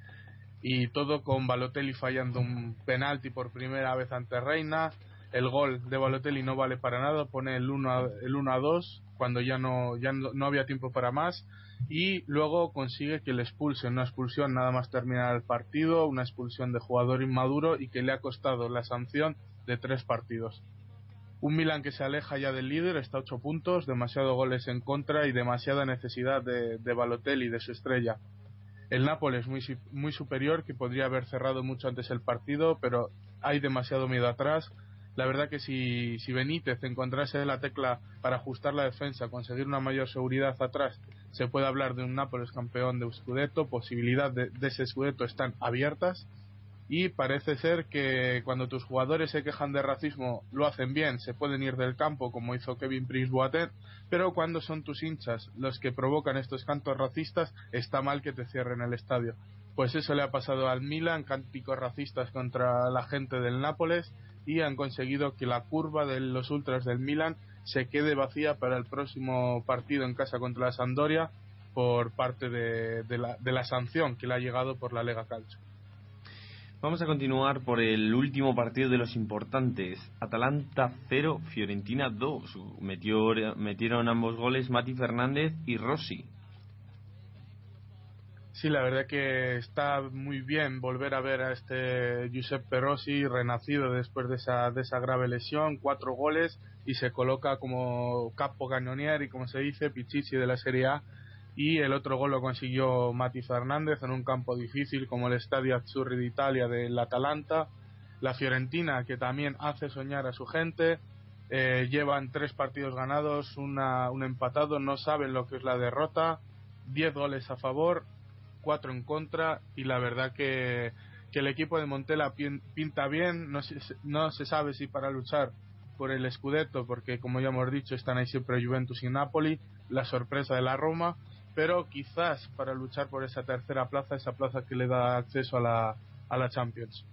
Y todo con Balotelli fallando un penalti por primera vez ante Reina, el gol de Balotelli no vale para nada, pone el 1 a, el 1 a 2 cuando ya no había tiempo para más y luego consigue que le expulsen, una expulsión nada más terminar el partido, una expulsión de jugador inmaduro y que le ha costado la sanción de tres partidos. Un Milan que se aleja ya del líder, está a ocho puntos, demasiados goles en contra y demasiada necesidad de, de Balotelli, de su estrella. El Nápoles muy, muy superior, que podría haber cerrado mucho antes el partido, pero hay demasiado miedo atrás. La verdad que si, si Benítez encontrase la tecla para ajustar la defensa, conseguir una mayor seguridad atrás, se puede hablar de un Nápoles campeón de Scudetto, posibilidad de, de ese Scudetto están abiertas y parece ser que cuando tus jugadores se quejan de racismo lo hacen bien, se pueden ir del campo como hizo Kevin Prince Boateng, pero cuando son tus hinchas los que provocan estos cantos racistas, está mal que te cierren el estadio. Pues eso le ha pasado al Milan, cánticos racistas contra la gente del Nápoles y han conseguido que la curva de los ultras del Milan se quede vacía para el próximo partido en casa contra la Sampdoria por parte de, la, de la sanción que le ha llegado por la Lega Calcio. Vamos a continuar por el último partido de los importantes. Atalanta 0, Fiorentina 2. Metió, metieron ambos goles Mati Fernández y Rossi. Sí, la verdad que está muy bien volver a ver a este Giuseppe Rossi renacido después de esa, de esa grave lesión, cuatro goles y se coloca como capo y como se dice, Pichichi de la Serie A y el otro gol lo consiguió Mati Fernández en un campo difícil como el Stadio Azzurri de Italia del Atalanta. La Fiorentina, que también hace soñar a su gente, eh, llevan tres partidos ganados, una, un empatado, no saben lo que es la derrota, diez goles a favor, cuatro en contra y la verdad que, que el equipo de Montela pinta bien, no se, no se sabe si para luchar por el Scudetto, porque como ya hemos dicho están ahí siempre Juventus y Napoli, la sorpresa de la Roma, pero quizás para luchar por esa tercera plaza, esa plaza que le da acceso a la, a la Champions.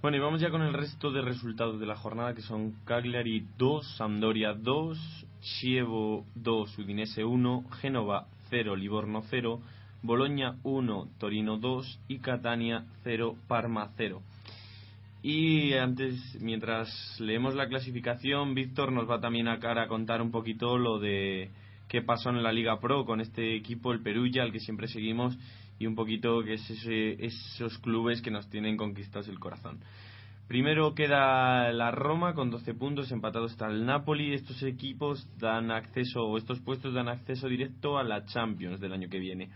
Bueno, y vamos ya con el resto de resultados de la jornada, que son Cagliari 2, Sampdoria 2, Chievo 2, Udinese 1, Génova 0, Livorno 0, Boloña 1, Torino 2 y Catania 0, Parma 0. Y antes, mientras leemos la clasificación, Víctor nos va también a, a contar un poquito lo de qué pasó en la Liga Pro con este equipo, el Perugia, al que siempre seguimos, y un poquito que es esos clubes que nos tienen conquistados el corazón. Primero queda la Roma con 12 puntos, empatado está el Napoli. Estos equipos dan acceso, o estos puestos dan acceso directo a la Champions del año que viene.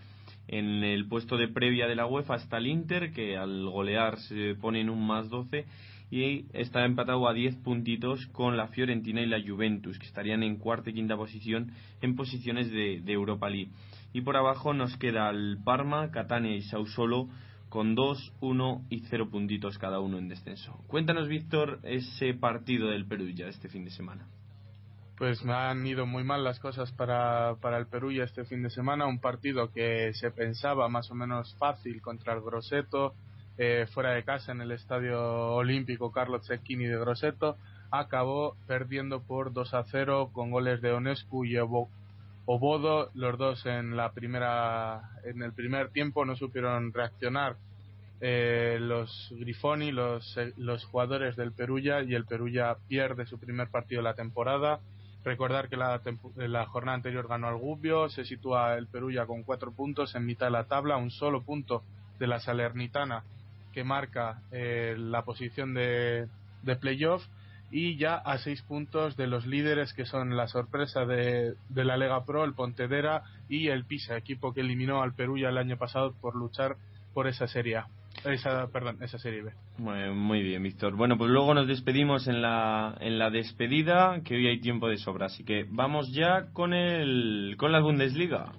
En el puesto de previa de la UEFA está el Inter, que al golear se pone en un más 12 y está empatado a 10 puntitos con la Fiorentina y la Juventus, que estarían en cuarta y quinta posición en posiciones de, Europa League. Y por abajo nos queda el Parma, Catania y Sausolo con 2, 1 y 0 puntitos cada uno en descenso. Cuéntanos, Víctor, ese partido del Perú ya este fin de semana. Pues me han ido muy mal las cosas para, para el Perú ya este fin de semana. Un partido que se pensaba más o menos fácil contra el Grosseto, eh, fuera de casa en el Estadio Olímpico Carlos Cecchini de Grosseto, acabó perdiendo por 2 a 0 con goles de Onescu y Obodo, los dos en la primera en el primer tiempo no supieron reaccionar eh, los Grifoni, los, eh, los jugadores del Perulla y el Perulla pierde su primer partido de la temporada. Recordar que la, la jornada anterior ganó al Gubbio, se sitúa el Perulla con cuatro puntos en mitad de la tabla, un solo punto de la Salernitana que marca eh, la posición de, playoff y ya a seis puntos de los líderes que son la sorpresa de, de, la Lega Pro, el Pontedera y el Pisa, equipo que eliminó al Perú ya el año pasado por luchar por esa serie esa, perdón, esa Serie B. Muy, muy bien, Víctor. Bueno, pues luego nos despedimos en la, en la despedida, que hoy hay tiempo de sobra. Así que vamos ya con, el, con la Bundesliga.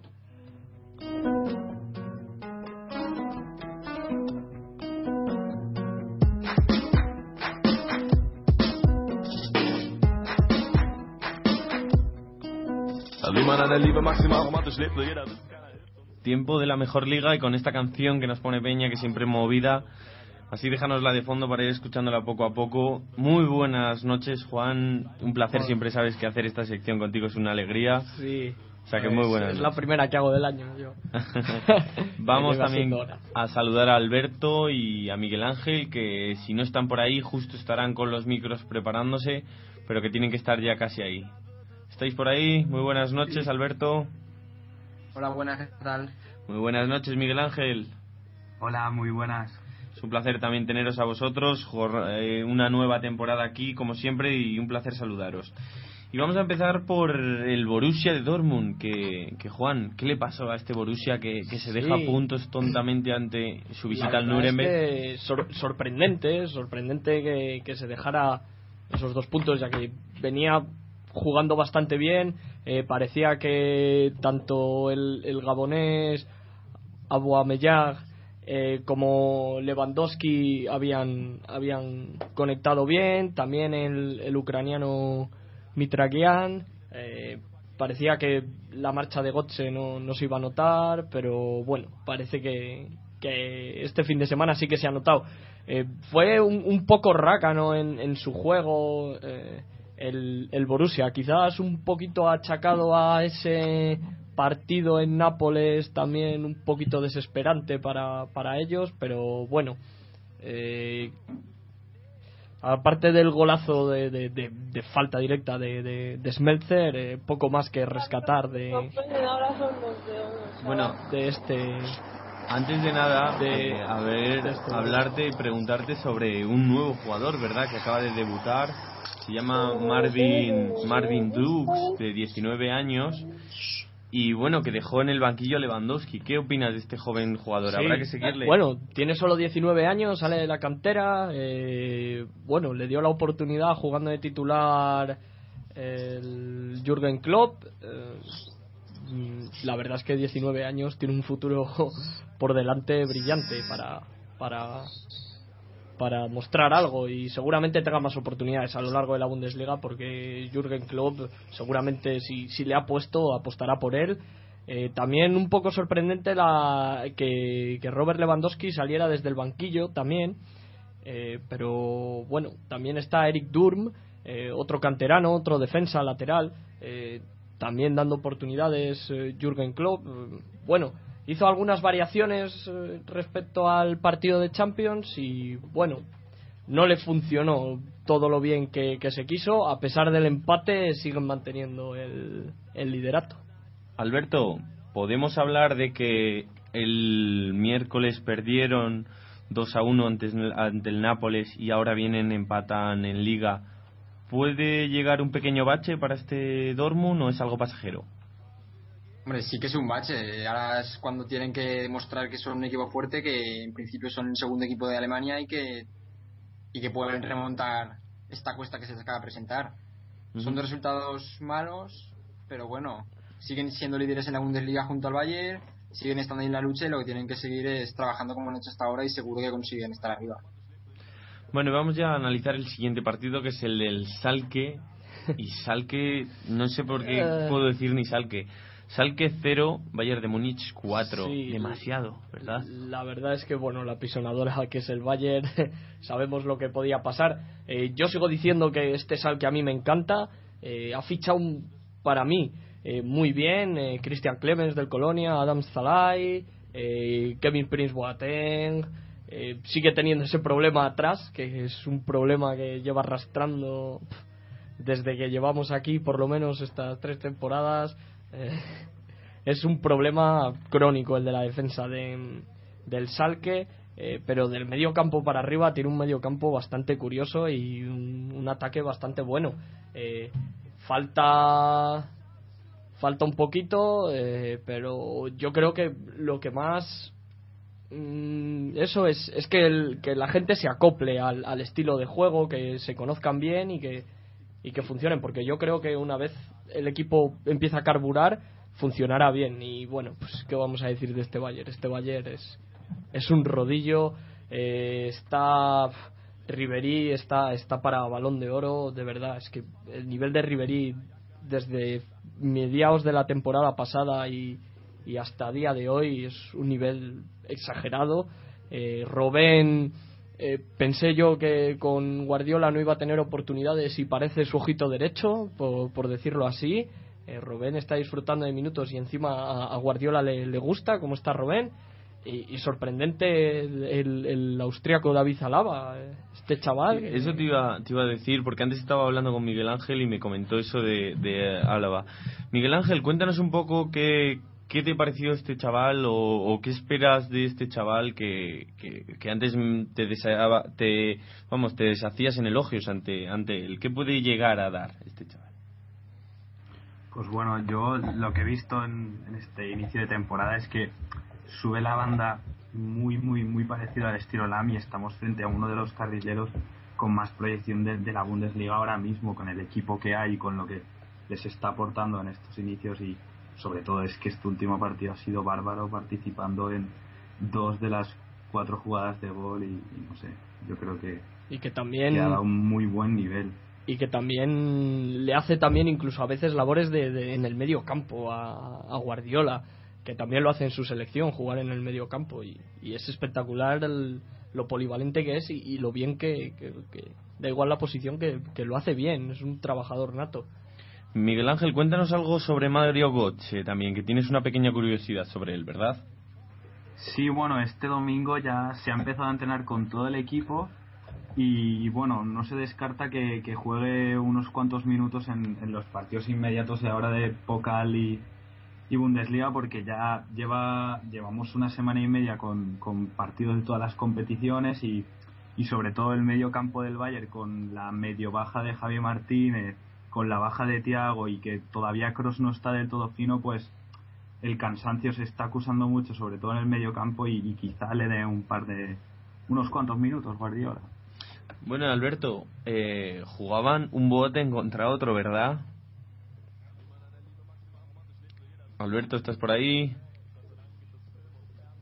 Tiempo de la mejor liga y con esta canción que nos pone Peña, que siempre movida. Así déjanosla de fondo para ir escuchándola poco a poco. Muy buenas noches, Juan. Un placer, siempre sabes que hacer esta sección contigo es una alegría. Sí. O sea que muy buenas. Es la primera que hago del año, yo. (laughs) (laughs) Vamos también a saludar a Alberto y a Miguel Ángel, que si no están por ahí, justo estarán con los micros preparándose, pero que tienen que estar ya casi ahí. ¿Estáis por ahí? Muy buenas noches, Alberto. Hola, buenas, ¿qué tal? Muy buenas noches, Miguel Ángel. Hola, muy buenas. Es un placer también teneros a vosotros, eh, una nueva temporada aquí, como siempre, y un placer saludaros. Y vamos a empezar por el Borussia de Dortmund, que, que Juan, ¿qué le pasó a este Borussia que, que se deja puntos tontamente ante su visita al es Nuremberg? que sor- sorprendente, sorprendente que, que se dejara esos dos puntos, ya que venía jugando bastante bien. eh, parecía que tanto el, el gabonés Aubameyang eh, como Lewandowski habían, habían conectado bien. También el, el ucraniano Mitragian. eh, parecía que la marcha de Gotze no, no se iba a notar, pero bueno, parece que, que este fin de semana sí que se ha notado. Eh, fue un, un poco rácano en, en su juego eh, el, el Borussia, quizás un poquito achacado a ese partido en Nápoles, también un poquito desesperante para, para ellos, pero bueno. eh, aparte del golazo de, de- de- de falta directa de, Smeltzer, eh, poco más que rescatar de, Bueno, de este. Antes de nada, De- eh, a ver, de esto. hablarte y preguntarte sobre un nuevo jugador, ¿verdad? Que acaba de debutar. Se llama Marvin, Marvin Dukes, de 19 años. Y bueno, que dejó en el banquillo a Lewandowski. ¿Qué opinas de este joven jugador? Sí. Habrá que seguirle. Bueno, tiene solo 19 años, sale de la cantera. eh, bueno, le dio la oportunidad jugando de titular el Jürgen Klopp. eh, mm, la verdad es que 19 años tiene un futuro (laughs) por delante brillante para, para, para mostrar algo y seguramente tenga más oportunidades a lo largo de la Bundesliga porque Jürgen Klopp seguramente si, si le ha puesto apostará por él. Eh, también un poco sorprendente la que, Robert Lewandowski saliera desde el banquillo también. Eh, pero bueno, también está Eric Durm, eh, otro canterano, otro defensa lateral, eh, también dando oportunidades eh, Jürgen Klopp. Bueno, hizo algunas variaciones eh, respecto al partido de Champions y bueno, no le funcionó todo lo bien que, se quiso. A pesar del empate, siguen manteniendo el, el liderato. Alberto, ¿podemos hablar de que el miércoles perdieron 2 a 1 ante, ante el Nápoles y ahora vienen, empatan en Liga? ¿Puede llegar un pequeño bache para este Dortmund o es algo pasajero? Hombre, sí que es un bache. Ahora es cuando tienen que demostrar que son un equipo fuerte, que en principio son el segundo equipo de Alemania y que, y que pueden remontar esta cuesta que se les acaba de presentar. Son dos resultados malos, pero bueno, siguen siendo líderes en la Bundesliga junto al Bayern, siguen estando ahí en la lucha y lo que tienen que seguir es trabajando como han hecho hasta ahora y seguro que consiguen estar arriba. Bueno, vamos ya a analizar el siguiente partido que es el del Salque. Y Salque, no sé por qué (laughs) Eh. puedo decir ni Salque. Salque 0, Bayern de Múnich 4. Sí. Demasiado, ¿verdad? La verdad es que, bueno, la pisonadora que es el Bayern, (laughs) sabemos lo que podía pasar. Eh, yo sigo diciendo que este sal que a mí me encanta, eh, ha fichado un- para mí eh, muy bien eh, Christian Clemens del Colonia, Adam Zalai, eh, Kevin Prince Boateng. eh, sigue teniendo ese problema atrás, que es un problema que lleva arrastrando desde que llevamos aquí, por lo menos estas tres temporadas. Eh, es un problema crónico el de la defensa de, del Salque, eh, pero del medio campo para arriba tiene un medio campo bastante curioso y un, ataque bastante bueno. Eh, falta falta un poquito, eh, pero yo creo que lo que más mm, eso es, es que, el- que la gente se acople al, al estilo de juego, que se conozcan bien y que, y que funcionen, porque yo creo que una vez el equipo empieza a carburar, funcionará bien. Y bueno, pues qué vamos a decir de este Bayern. Este Bayern es, es un rodillo, eh, está Ribery está, está para balón de oro, de verdad, es que el nivel de Ribery desde mediados de la temporada pasada y, y hasta día de hoy es un nivel exagerado. Eh, Robén, eh, pensé yo que con Guardiola no iba a tener oportunidades y parece su ojito derecho, por, decirlo así. Eh, Robén está disfrutando de minutos y encima a, Guardiola le, gusta cómo está Robén. Y, sorprendente el, el, austriaco David Alaba, eh, este chaval. Eso te iba, te iba a decir, porque antes estaba hablando con Miguel Ángel y me comentó eso de, de. Miguel Ángel, cuéntanos un poco qué, qué te pareció este chaval o, qué esperas de este chaval que, que, que antes te, deseaba, te, vamos, te deshacías en elogios ante, ante él. ¿Qué puede llegar a dar este chaval? Pues bueno, yo lo que he visto en, en este inicio de temporada es que sube la banda muy, muy, muy parecido al estilo LAM y estamos frente a uno de los carrileros con más proyección de, de la Bundesliga ahora mismo, con el equipo que hay y con lo que les está aportando en estos inicios y sobre todo es que este último partido ha sido bárbaro participando en dos de las cuatro jugadas de gol y, y no sé, yo creo que, y que también que ha dado un muy buen nivel. y que también le hace también incluso a veces labores de, de- en el medio campo a, a Guardiola que también lo hace en su selección jugar en el medio campo. Y, y es espectacular el- lo polivalente que es y, y lo bien que, que- que- da igual la posición que, que lo hace bien. Es un trabajador nato Miguel Ángel, cuéntanos algo sobre Mario Götze también, que tienes una pequeña curiosidad sobre él, ¿verdad? Sí, bueno, este domingo ya se ha empezado a entrenar con todo el equipo y bueno, no se descarta que, juegue unos cuantos minutos en, en los partidos inmediatos de ahora de Pokal y, Bundesliga porque ya lleva llevamos una semana y media con, con partidos de todas las competiciones y sobre todo el medio campo del Bayern con la medio baja de Javier Martínez, con la baja de Thiago y que todavía Cross no está del todo fino, pues el cansancio se está acusando mucho, sobre todo en el medio campo, y, quizá le dé un par de. unos cuantos minutos, Guardiola. Bueno, Alberto, eh, jugaban un bote contra otro, ¿verdad? Alberto, ¿estás por ahí?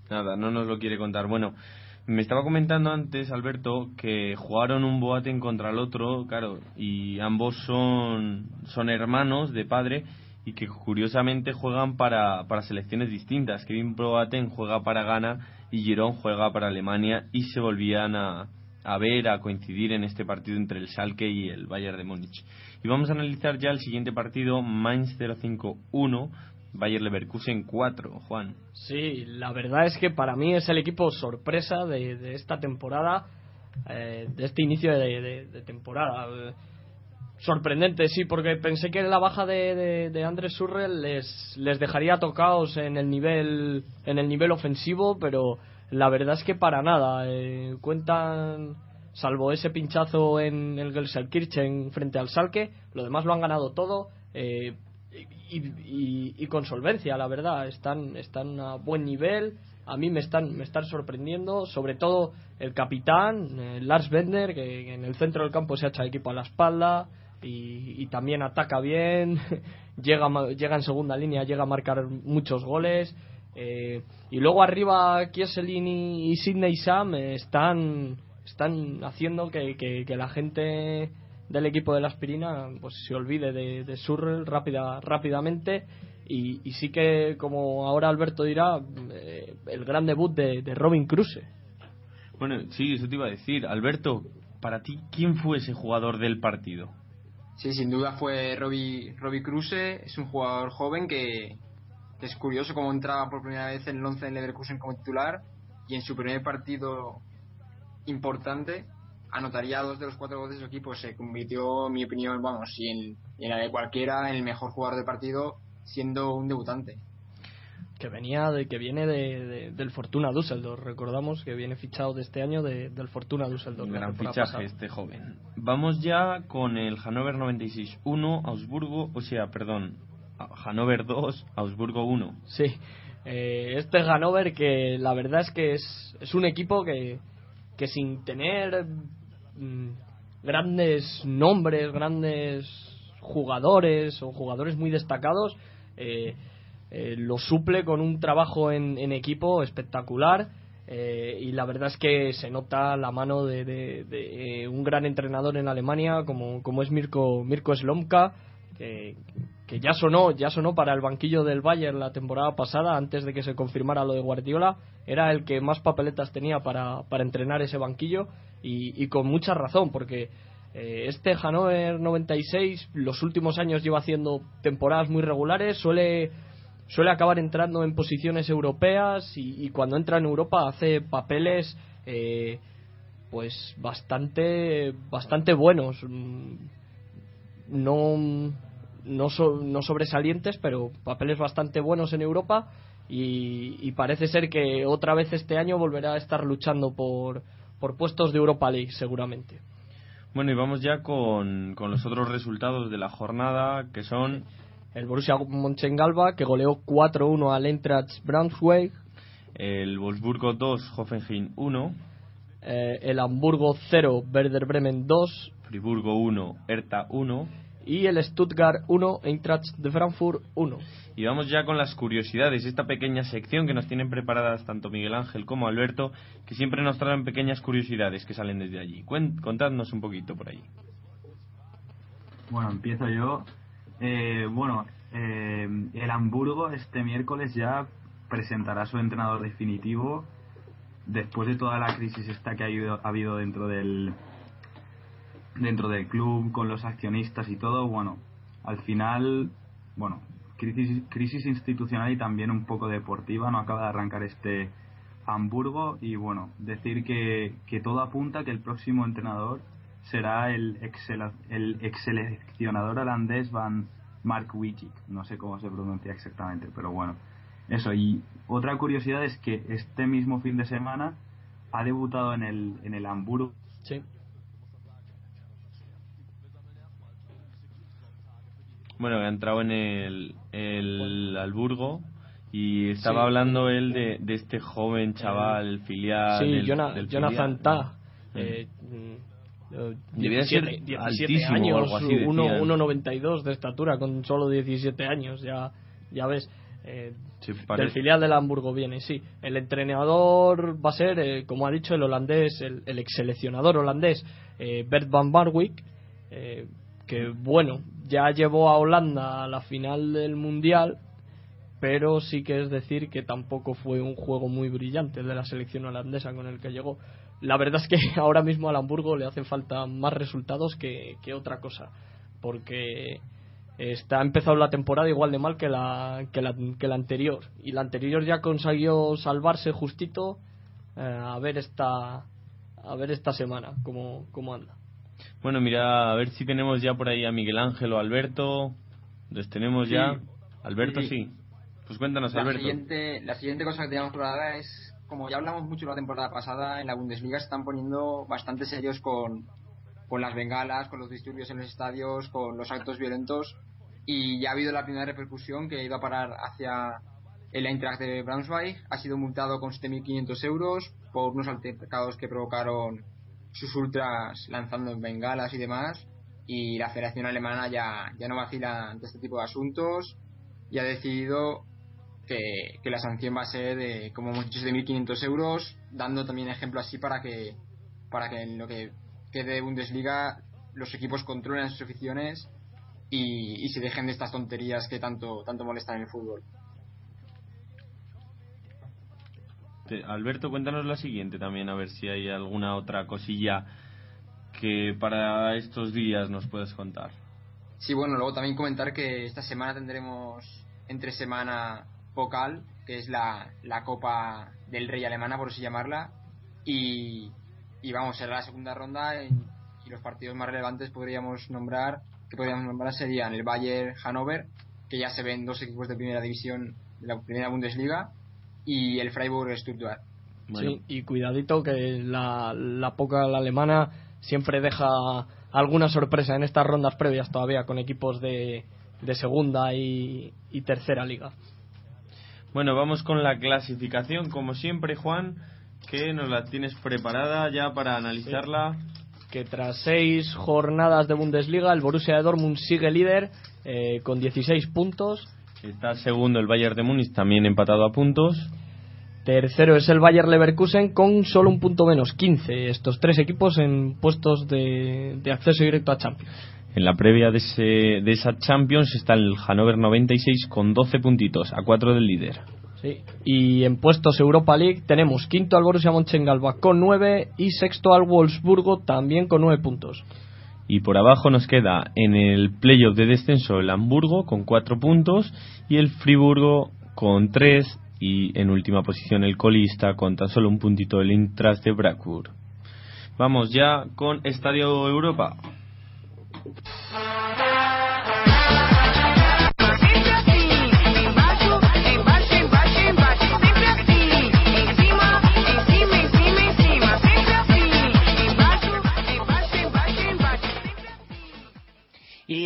Nada, no nos lo quiere contar. Bueno, me estaba comentando antes, Alberto, que jugaron un Boateng contra el otro, claro, y ambos son, son hermanos de padre y que curiosamente juegan para, para selecciones distintas. Kevin Boateng juega para Ghana y Girón juega para Alemania y se volvían a, a ver, a coincidir en este partido entre el Schalke y el Bayern de Múnich. Y vamos a analizar ya el siguiente partido, Mainz 05-1, Bayer Leverkusen 4, Juan. Sí, la verdad es que para mí es el equipo sorpresa de, de esta temporada, eh, de este inicio de, temporada. Eh, Sorprendente, sí, porque pensé que la baja de, de, Andrés Surrell les, les dejaría tocados en el nivel en el nivel ofensivo, pero la verdad es que para nada. eh, cuentan, salvo ese pinchazo en el Gelsenkirchen frente al Salque, lo demás lo han ganado todo. eh, y, y- y con solvencia, la verdad. Están, están a buen nivel. A mí me están, me están sorprendiendo, sobre todo el capitán, eh, Lars Bender, que, en el centro del campo se ha echado equipo a la espalda y, también ataca bien, (laughs) llega, llega en segunda línea, llega a marcar muchos goles. eh, y luego arriba Kieselin y, Sidney Sam eh, están, están haciendo que- que la gente del equipo de la aspirina pues se olvide de, de Surrell rápida, rápidamente y, y sí que como ahora Alberto dirá eh, el gran debut de, de Robin Kruse Bueno, sí, eso te iba a decir. Alberto, para ti, ¿quién fue ese jugador del partido? Sí, sin duda fue Robbie, Robbie Kruse, es un jugador joven que, que es curioso cómo entraba por primera vez en el 11 en Leverkusen como titular y en su primer partido importante anotaría dos de los cuatro goles de su equipo. Se convirtió, en mi opinión, vamos, y en, en la de cualquiera, en el mejor jugador del partido siendo un debutante. que venía de que viene de, de- del Fortuna Düsseldorf recordamos que viene fichado de este año de- del Fortuna Düsseldorf Un gran fichaje pasada. este joven. Vamos ya con el Hannover 96-1, Augsburgo, o sea, perdón, Hannover 2, Augsburgo 1. Sí, Eh, este Hannover que la verdad es que es, es un equipo que, que sin tener grandes nombres, grandes jugadores o jugadores muy destacados, eh, eh, lo suple con un trabajo en, equipo espectacular eh, y la verdad es que se nota la mano de, un gran entrenador en Alemania como, como es Mirko, Mirko Slomka que, que ya sonó ya sonó para el banquillo del Bayern la temporada pasada antes de que se confirmara lo de Guardiola. Era el que más papeletas tenía para, para entrenar ese banquillo y, con mucha razón porque eh, este Hannover 96 los últimos años lleva haciendo temporadas muy regulares suele suele acabar entrando en posiciones europeas y, y cuando entra en Europa hace papeles eh, pues bastante bastante buenos. Mm, no no, so- no sobresalientes pero papeles bastante buenos en Europa y, y parece ser que otra vez este año volverá a estar luchando por por puestos de Europa League seguramente. Bueno, y vamos ya con, con los otros resultados de la jornada, que son el Borussia Mönchengladbach que goleó 4-1 al Eintracht Braunschweig. El Wolfsburgo 2, Hoffenheim 1, eh, el Hamburgo 0 Werder Bremen 2 Friburgo 1, Hertha 1. Y el Stuttgart 1 Eintracht de Frankfurt 1 Y vamos ya con las curiosidades, esta pequeña sección que nos tienen preparadas tanto Miguel Ángel como Alberto, que siempre nos traen pequeñas curiosidades que salen desde allí. Contadnos un poquito por ahí. Bueno, empiezo yo. Eh, bueno, eh, el Hamburgo este miércoles ya presentará su entrenador definitivo después de toda la crisis esta que ha habido dentro del dentro del club con los accionistas y todo. Bueno, al final, bueno, crisis, crisis institucional y también un poco deportiva. No acaba de arrancar este Hamburgo y bueno, decir que, que todo apunta que el próximo entrenador será el ex el ex seleccionador holandés Van Mark Wittig. No sé cómo se pronuncia exactamente, pero bueno. Eso, y otra curiosidad es que este mismo fin de semana ha debutado en el, en el Hamburgo. Sí. Bueno, ha entrado en el, el Alburgo y estaba Sí. hablando él de, de este joven chaval filial. Sí, del- Jona- del Jonathan. Tah. Mm. eh, eh, Debía ser 17, 17 altísimo o años, algo así, decían. uno- 1,92 de estatura con solo 17 años, ya, ya ves. eh, Sí, del filial del Hamburgo viene, sí. El entrenador va a ser, eh, como ha dicho el holandés, el, el ex seleccionador holandés, eh, Bert van Marwijk, eh, que bueno, ya llevó a Holanda a la final del Mundial, pero sí que es decir que tampoco fue un juego muy brillante de la selección holandesa con el que llegó. La verdad es que (laughs) ahora mismo al Hamburgo le hacen falta más resultados que, que otra cosa, porque está ha empezado la temporada igual de mal que la, que la, que la anterior, y la anterior ya consiguió salvarse justito eh, a ver esta a ver esta semana cómo, cómo anda. Bueno, mira, a ver si tenemos ya por ahí a Miguel Ángel o Alberto. ¿Les tenemos Sí. ya? Alberto, Sí. Pues cuéntanos, La Alberto. siguiente, la siguiente cosa que teníamos preparada es, como ya hablamos mucho la temporada pasada, en la Bundesliga se están poniendo bastante serios con, con las bengalas, con los disturbios en los estadios, con los actos violentos. Y ya ha habido la primera repercusión que iba a parar hacia el Eintracht de Braunschweig. Ha sido multado con 7.500 euros por unos altercados que provocaron sus ultras lanzando bengalas y demás. Y la Federación Alemana ya, ya no vacila ante este tipo de asuntos y ha decidido que, que la sanción va a ser de, como hemos dicho, de 1.500 euros, dando también ejemplo así para que, para que en lo que quede de Bundesliga los equipos controlen sus aficiones y, y se dejen de estas tonterías que tanto, tanto molestan en el fútbol. Te- Alberto, cuéntanos la siguiente también, a ver si hay alguna otra cosilla que para estos días nos puedes contar. Sí, bueno, luego también comentar que esta semana tendremos entre semana Pokal, que es la, la Copa del Rey alemana, por así llamarla, y, y vamos, será la segunda ronda en- y los partidos más relevantes podríamos nombrar, que podríamos nombrar serían el Bayern Hannover, que ya se ven dos equipos de primera división de la primera Bundesliga, y el Freiburg Stuttgart. Sí, y cuidadito que la, la poca la alemana siempre deja alguna sorpresa en estas rondas previas todavía con equipos de, de segunda y, y tercera liga. Bueno, vamos con la clasificación, como siempre, Juan, que nos la tienes preparada ya para analizarla. Que tras seis jornadas de Bundesliga, el Borussia de Dortmund sigue líder eh, con 16 puntos. Está segundo el Bayern de Múnich, también empatado a puntos. Tercero es el Bayer Leverkusen con solo un punto menos, 15. Estos tres equipos en puestos de, de acceso directo a Champions. En la previa de, ese- de esa Champions está el Hannover 96 con 12 puntitos, a 4 del líder. Sí. Y en puestos Europa League tenemos quinto al Borussia Mönchengladbach con 9 y sexto al Wolfsburgo también con 9 puntos. Y por abajo nos queda en el playoff de descenso el Hamburgo con 4 puntos y el Friburgo con 3 y en última posición el colista con tan solo un puntito el Intras de Frankfurt. Vamos ya con Estadio Europa.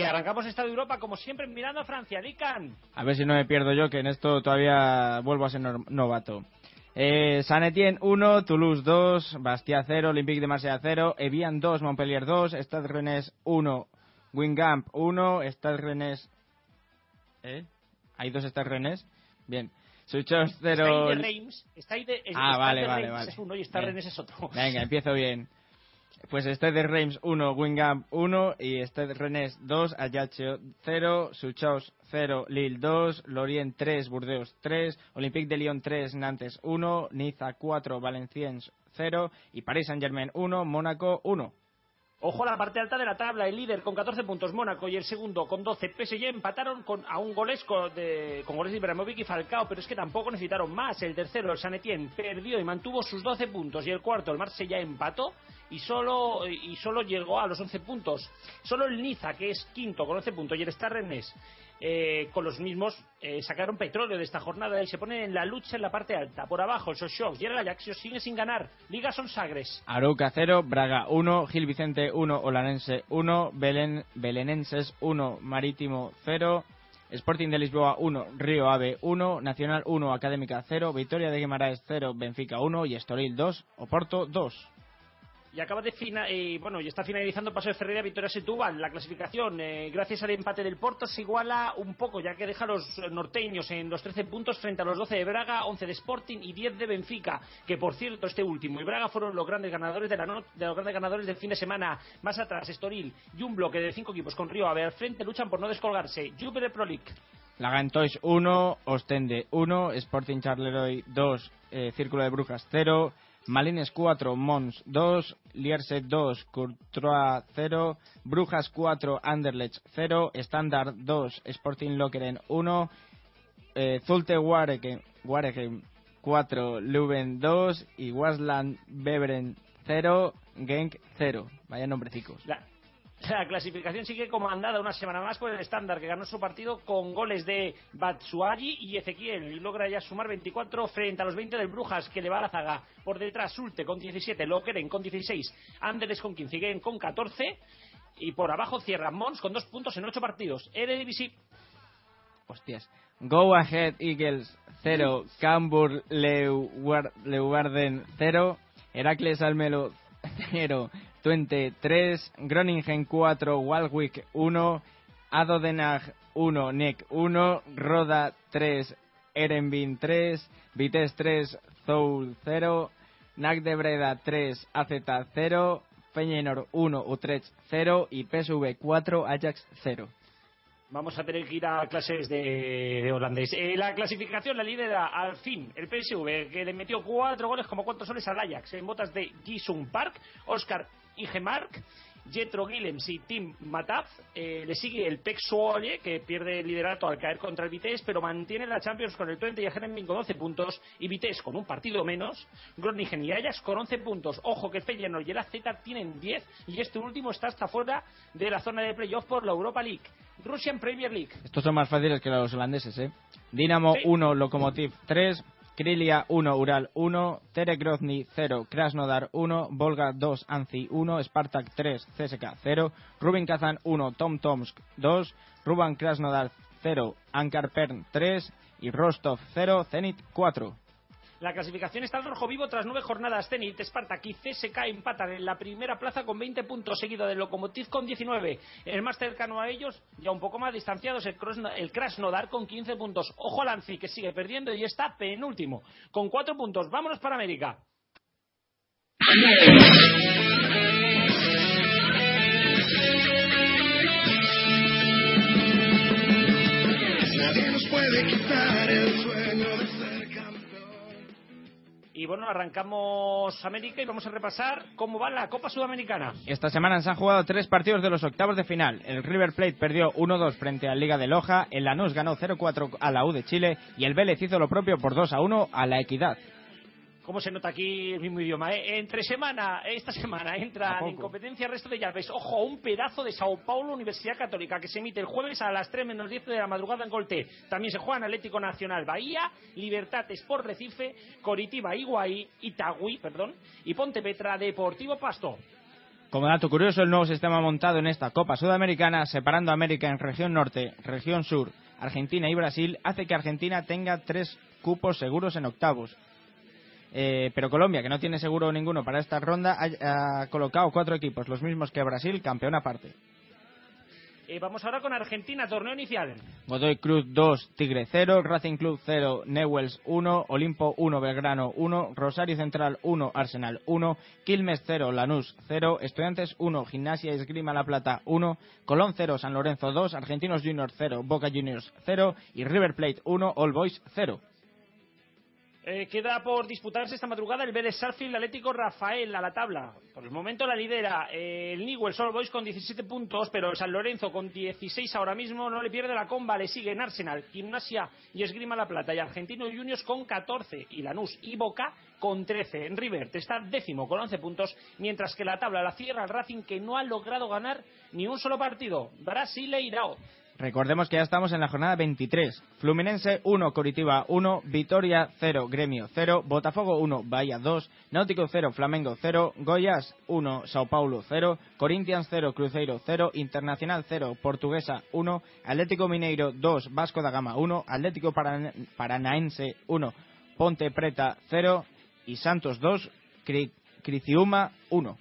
Arrancamos Estadio Europa, como siempre, mirando a Francia. Dican. A ver si no me pierdo yo, que en esto todavía vuelvo a ser novato. Eh, San Etienne 1, Toulouse 2, Bastia 0, Olympique de Marsella 0, Evian 2, Montpellier 2, Stade Rennes 1, Wingamp 1, Stade Rennes... ¿Eh? ¿Hay dos Stade Rennes? Bien. Suchos Está ahí 0... de Reims. Está ahí de, es- Ah, está vale, de vale, Reims vale. es uno y Bien. Rennes es otro. Venga, empiezo bien. Pues Stade Reims 1, Wingamp 1 y Stade Rennes 2, Ajaccio 0, Suchaus 0, Lille 2, Lorient 3, Burdeos 3, Olympique de Lyon 3, Nantes 1, Niza 4, Valenciennes 0 y Paris Saint-Germain 1, Mónaco 1. Ojo a la parte alta de la tabla, el líder con 14 puntos Mónaco y el segundo con 12 PSG empataron con, a un golesco con goles de Ibrahimovic y Falcao, pero es que tampoco necesitaron más. El tercero, el San Etienne, perdió y mantuvo sus 12 puntos y el cuarto, el Marsella, empató y solo, y solo llegó a los 11 puntos. Solo el Niza, que es quinto con 11 puntos, y el Star Rennes eh, con los mismos eh, sacaron petróleo de esta jornada y se ponen en la lucha en la parte alta. Por abajo, el Sochaux y el Ajax sigue sin ganar. Liga son Sagres. Arouca 0, Braga 1, Gil Vicente 1, Olanense 1, Belén, Belenenses 1, Marítimo 0, Sporting de Lisboa 1, Río Ave 1, Nacional 1, Académica 0, Victoria de Guimaraes 0, Benfica 1 y Estoril 2, Oporto 2. Y acaba de fina y bueno, y está finalizando Paso de Ferreira Victoria Setúbal. La clasificación, eh, gracias al empate del Porto, se iguala un poco, ya que deja a los norteños en los 13 puntos frente a los 12 de Braga, 11 de Sporting y 10 de Benfica. Que por cierto, este último y Braga fueron los grandes ganadores de la no- de los grandes ganadores del fin de semana. Más atrás, Estoril y un bloque de cinco equipos con Río Ave al frente luchan por no descolgarse. Juve Pro League. Lagantois 1, Ostende 1, Sporting Charleroi 2, eh, Círculo de Brujas 0, Malines 4, Mons 2, Lierse 2, Courtois 0, Brujas 4, Anderlecht 0, Standard 2, Sporting Lokeren 1, eh, Zulte Waregem, Waregem 4, Leuven 2 y Wasland Beveren 0, Genk 0. Vaya nombrecicos. La, la clasificación sigue comandada una semana más por el estándar, que ganó su partido con goles de Batsuagi y Ezequiel y logra ya sumar 24 frente a los 20 del Brujas, que le va a la zaga. Por detrás, Sulte con 17, Lokeren con 16, Anderes con 15 y Genk con 14. Y por abajo cierra Mons con dos puntos en ocho partidos. Eredivisie Hostias. Go Ahead Eagles 0, Cambur Leuwar- Leuwarden 0, Heracles Almelo (laughs) 0, Twente 3, Groningen 4, Walwick 1, Ado Den Haag 1, NEC 1, Roda 3, Erenbin 3, Vitesse 3, Zoul 0, NAC de Breda 3, AZ 0, Feyenoord 1, Utrecht 0 y PSV 4, Ajax 0. Vamos a tener que ir a clases de, de holandés. Eh, la clasificación la lidera al fin el PSV, que le metió cuatro goles como cuantos soles al Ajax en botas de Jisung Park, Oscar Igemark, Jetro Guillems y Tim Mataf. Eh, le sigue el Pek Zwolle, que pierde el liderato al caer contra el Vitesse, pero mantiene la Champions con el Twente y Herenveen con 11 puntos, y Vitesse con un partido menos, Groningen y Ajax con 11 puntos. Ojo que Feyenoord y el AZ tienen 10, y este último está hasta fuera de la zona de playoff por la Europa League. Russian Premier League. Estos son más fáciles que los holandeses, ¿eh? Dinamo 1, Lokomotiv 3, Krylia 1, Ural 1, Terek Grozny 0, Krasnodar 1, Volga 2, Anzi 1, Spartak 3, CSK 0, Rubin Kazan 1, Tom Tomsk 2, Ruban Krasnodar 0, Ankar Pern 3, y Rostov 0, Zenit 4. La clasificación está al rojo vivo tras nueve jornadas. Zenit, Spartak y CSK empatan en la primera plaza con 20 puntos, seguido del Lokomotiv con 19. El más cercano a ellos, ya un poco más distanciados, el, el Krasnodar con 15 puntos. Ojo Anzi, que sigue perdiendo y está penúltimo, con 4 puntos. Vámonos para América. Y bueno, arrancamos América y vamos a repasar cómo va la Copa Sudamericana. Esta semana se han jugado tres partidos de los octavos de final. El River Plate perdió 1-2 frente al Liga de Loja, el Lanús ganó 0-4 a la U de Chile y el Vélez hizo lo propio por 2-1 a la Equidad. ¿Cómo se nota aquí el mismo idioma? eh? Entre semana, esta semana entran en competencia el resto de llaves. Ojo, un pedazo de Sao Paulo Universidad Católica que se emite el jueves a las 3 menos 10 de la madrugada en Colté. También se juegan Atlético Nacional Bahía, Libertad Sport Recife, Coritiba Iguaí, Itagüí, perdón, y Ponte Petra Deportivo Pasto. Como dato curioso, el nuevo sistema montado en esta Copa Sudamericana, separando a América en región norte, región sur, Argentina y Brasil, hace que Argentina tenga tres cupos seguros en octavos. Eh, pero Colombia, que no tiene seguro ninguno para esta ronda, ha, ha colocado cuatro equipos, los mismos que Brasil, campeón aparte. Eh, vamos ahora con Argentina, torneo inicial. Godoy Cruz 2, Tigre 0, Racing Club 0, Newells 1, Olimpo 1, Belgrano 1, Rosario Central 1, Arsenal 1, Quilmes 0, Lanús 0, Estudiantes 1, Gimnasia y Esgrima La Plata 1, Colón 0, San Lorenzo 2, Argentinos Juniors 0, Boca Juniors 0 y River Plate 1, All Boys 0. Eh, queda por disputarse esta madrugada el Vélez Sarfield Atlético Rafael a la tabla. Por el momento la lidera eh, el Newell's All Boys con 17 puntos, pero el San Lorenzo con 16 ahora mismo no le pierde la comba. Le siguen Arsenal, Gimnasia y Esgrima La Plata y Argentino Juniors con 14 y Lanús y Boca con 13. En River está décimo con 11 puntos, mientras que la tabla la cierra el Racing que no ha logrado ganar ni un solo partido. Brasileirao. Recordemos que ya estamos en la jornada 23. Fluminense 1, Coritiba 1, Vitoria 0, Gremio 0, Botafogo 1, Bahía 2, Náutico 0, Flamengo 0, Goiás 1, Sao Paulo 0, Corinthians 0, Cruzeiro 0, Internacional 0, Portuguesa 1, Atlético Mineiro 2, Vasco da Gama 1, Atlético Paran- Paranaense 1, Ponte Preta 0 y Santos 2, Cri- Criciúma 1.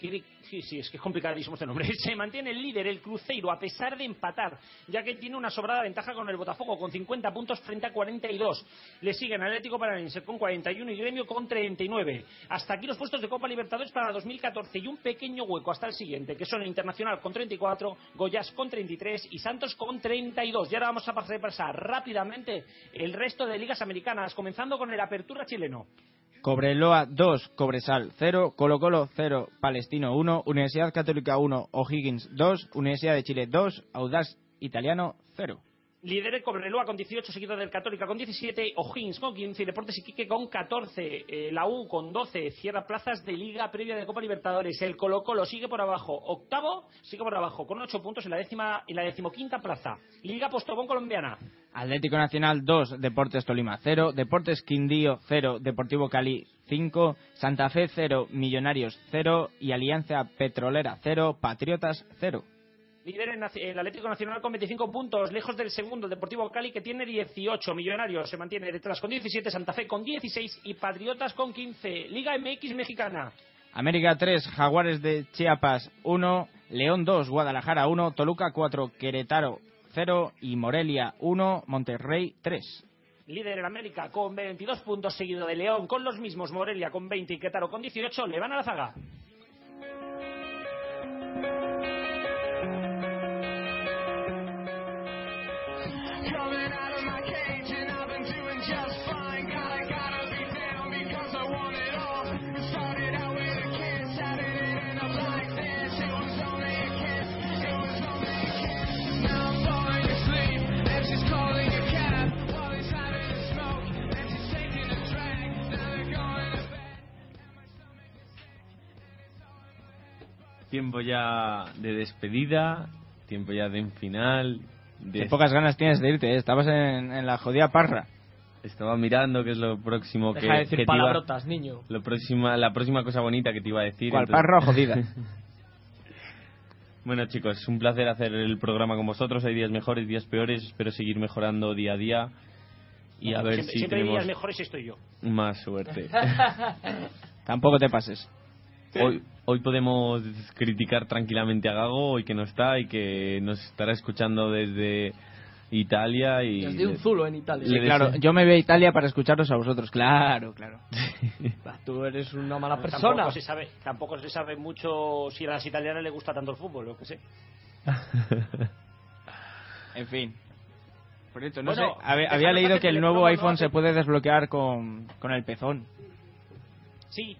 Kiri- Sí, sí, es que es complicadísimo este nombre. (laughs) Se mantiene el líder, el Cruzeiro, a pesar de empatar, ya que tiene una sobrada ventaja con el Botafogo, con 50 puntos frente a 42. Le siguen Atlético Paranaense con 41 y Gremio con 39. Hasta aquí los puestos de Copa Libertadores para 2014 y un pequeño hueco hasta el siguiente, que son el Internacional con 34, Goyas con 33 y Santos con 32. Y ahora vamos a repasar rápidamente el resto de ligas americanas, comenzando con el Apertura chileno. Cobreloa 2, Cobresal 0, Colo Colo 0, Palestino 1, Universidad Católica 1, O'Higgins 2, Universidad de Chile 2, Audaz Italiano 0. Líder el Cobreloa con 18, seguido del Católica con 17, O'Higgins con 15 y Deportes Iquique con 14. Eh, la U con 12, cierra plazas de Liga previa de Copa Libertadores. El Colo Colo sigue por abajo. Octavo sigue por abajo con 8 puntos en la décima y la decimoquinta plaza. Liga Postobón colombiana. Atlético Nacional 2, Deportes Tolima 0, Deportes Quindío 0, Deportivo Cali 5, Santa Fe 0, Millonarios 0 y Alianza Petrolera 0, Patriotas 0. Líder en el Atlético Nacional con 25 puntos, lejos del segundo, el Deportivo Cali que tiene 18. Millonarios se mantiene detrás con 17, Santa Fe con 16 y Patriotas con 15. Liga MX mexicana. América 3, Jaguares de Chiapas 1, León 2, Guadalajara 1, Toluca 4, Querétaro 0 y Morelia 1, Monterrey 3. Líder en América con 22 puntos, seguido de León con los mismos, Morelia con 20 y Quetaro con 18, le van a la zaga. Tiempo ya de despedida, tiempo ya de un final. De... Qué pocas ganas tienes de irte, ¿eh? estabas en, en la jodida parra. Estaba mirando qué es lo próximo Deja que, de decir que te iba- palabrotas, niño. Lo próxima, la próxima cosa bonita que te iba a decir. ¿Cuál, entonces- parra o jodida? (laughs) bueno chicos, es un placer hacer el programa con vosotros. Hay días mejores, días peores. Espero seguir mejorando día a día. Y a ver siempre, si siempre tenemos días mejores estoy yo. más suerte. (laughs) Tampoco te pases. Hoy, hoy podemos criticar tranquilamente a Gago, hoy que no está y que nos estará escuchando desde Italia y Desde un zulo en Italia. Sí, claro, yo me voy a Italia para escucharos a vosotros. Claro, claro. (laughs) Tú eres una mala No, persona. Tampoco se, sabe, tampoco se sabe mucho si a las italianas les gusta tanto el fútbol, lo que sé. (laughs) En fin. Por cierto, no Bueno, sé, había, había leído que el nuevo iPhone se puede desbloquear con, con el pezón. Sí,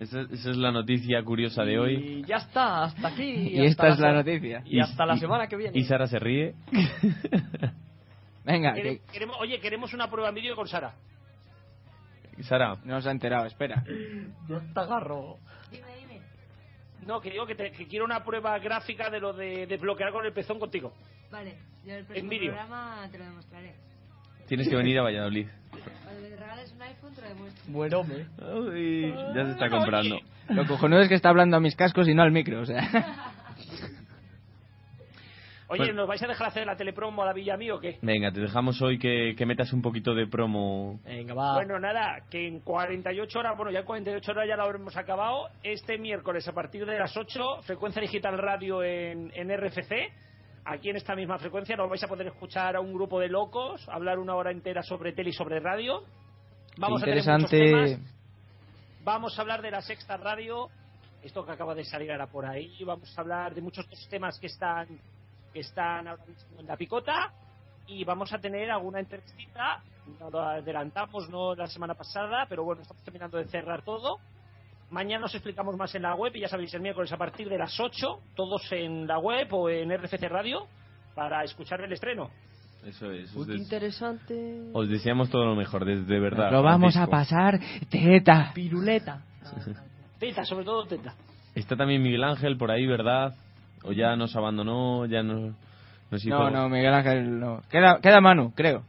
Esa, esa es la noticia curiosa de hoy. Y ya está, hasta aquí. (laughs) Y hasta esta es la noticia. Y hasta la semana que viene. Y Sara se ríe. (laughs) Venga, Quere- que queremos, oye, queremos una prueba en vídeo con Sara. Sara, no se ha enterado, espera. (clears throat) Ya está agarro. No, que digo que, te- que quiero una prueba gráfica de lo de desbloquear con el pezón contigo. Vale, yo el En próximo vídeo. programa te lo demostraré. tienes que venir a Valladolid. Me regales un iPhone te lo demuestro. Bueno, hombre. Uy, ya se está comprando. Lo cojonudo es que está hablando a mis cascos y no al micro, o sea. (laughs) Oye. ¿nos vais a dejar hacer la telepromo a la villa mí o qué? Venga, te dejamos hoy que, que metas un poquito de promo. Venga, va. Bueno, nada, que en 48 horas, bueno, ya en 48 horas ya lo habremos acabado. Este miércoles a partir de las 8, frecuencia digital radio en, en RFC. Aquí en esta misma frecuencia nos vais a poder escuchar a un grupo de locos hablar una hora entera sobre tele y sobre radio. Vamos a tener muchos temas. Vamos a hablar de la sexta radio, esto que acaba de salir ahora por ahí. Vamos a hablar de muchos otros temas que están, que están ahora mismo en la picota. Y vamos a tener alguna entrevista, no lo adelantamos no la semana pasada, pero bueno, estamos terminando de cerrar todo. Mañana os explicamos más en la web y ya sabéis, el miércoles a partir de las 8, todos en la web o en RFC Radio para escuchar el estreno. Eso es. Muy des- interesante. os deseamos todo lo mejor, de, de verdad. Lo vamos a pasar teta. Piruleta. Teta, sobre todo teta. Está también Miguel Ángel por ahí, ¿verdad? O ya nos abandonó, ya nos, nos hizo... No, no, Miguel Ángel no. Queda, queda Manu, creo.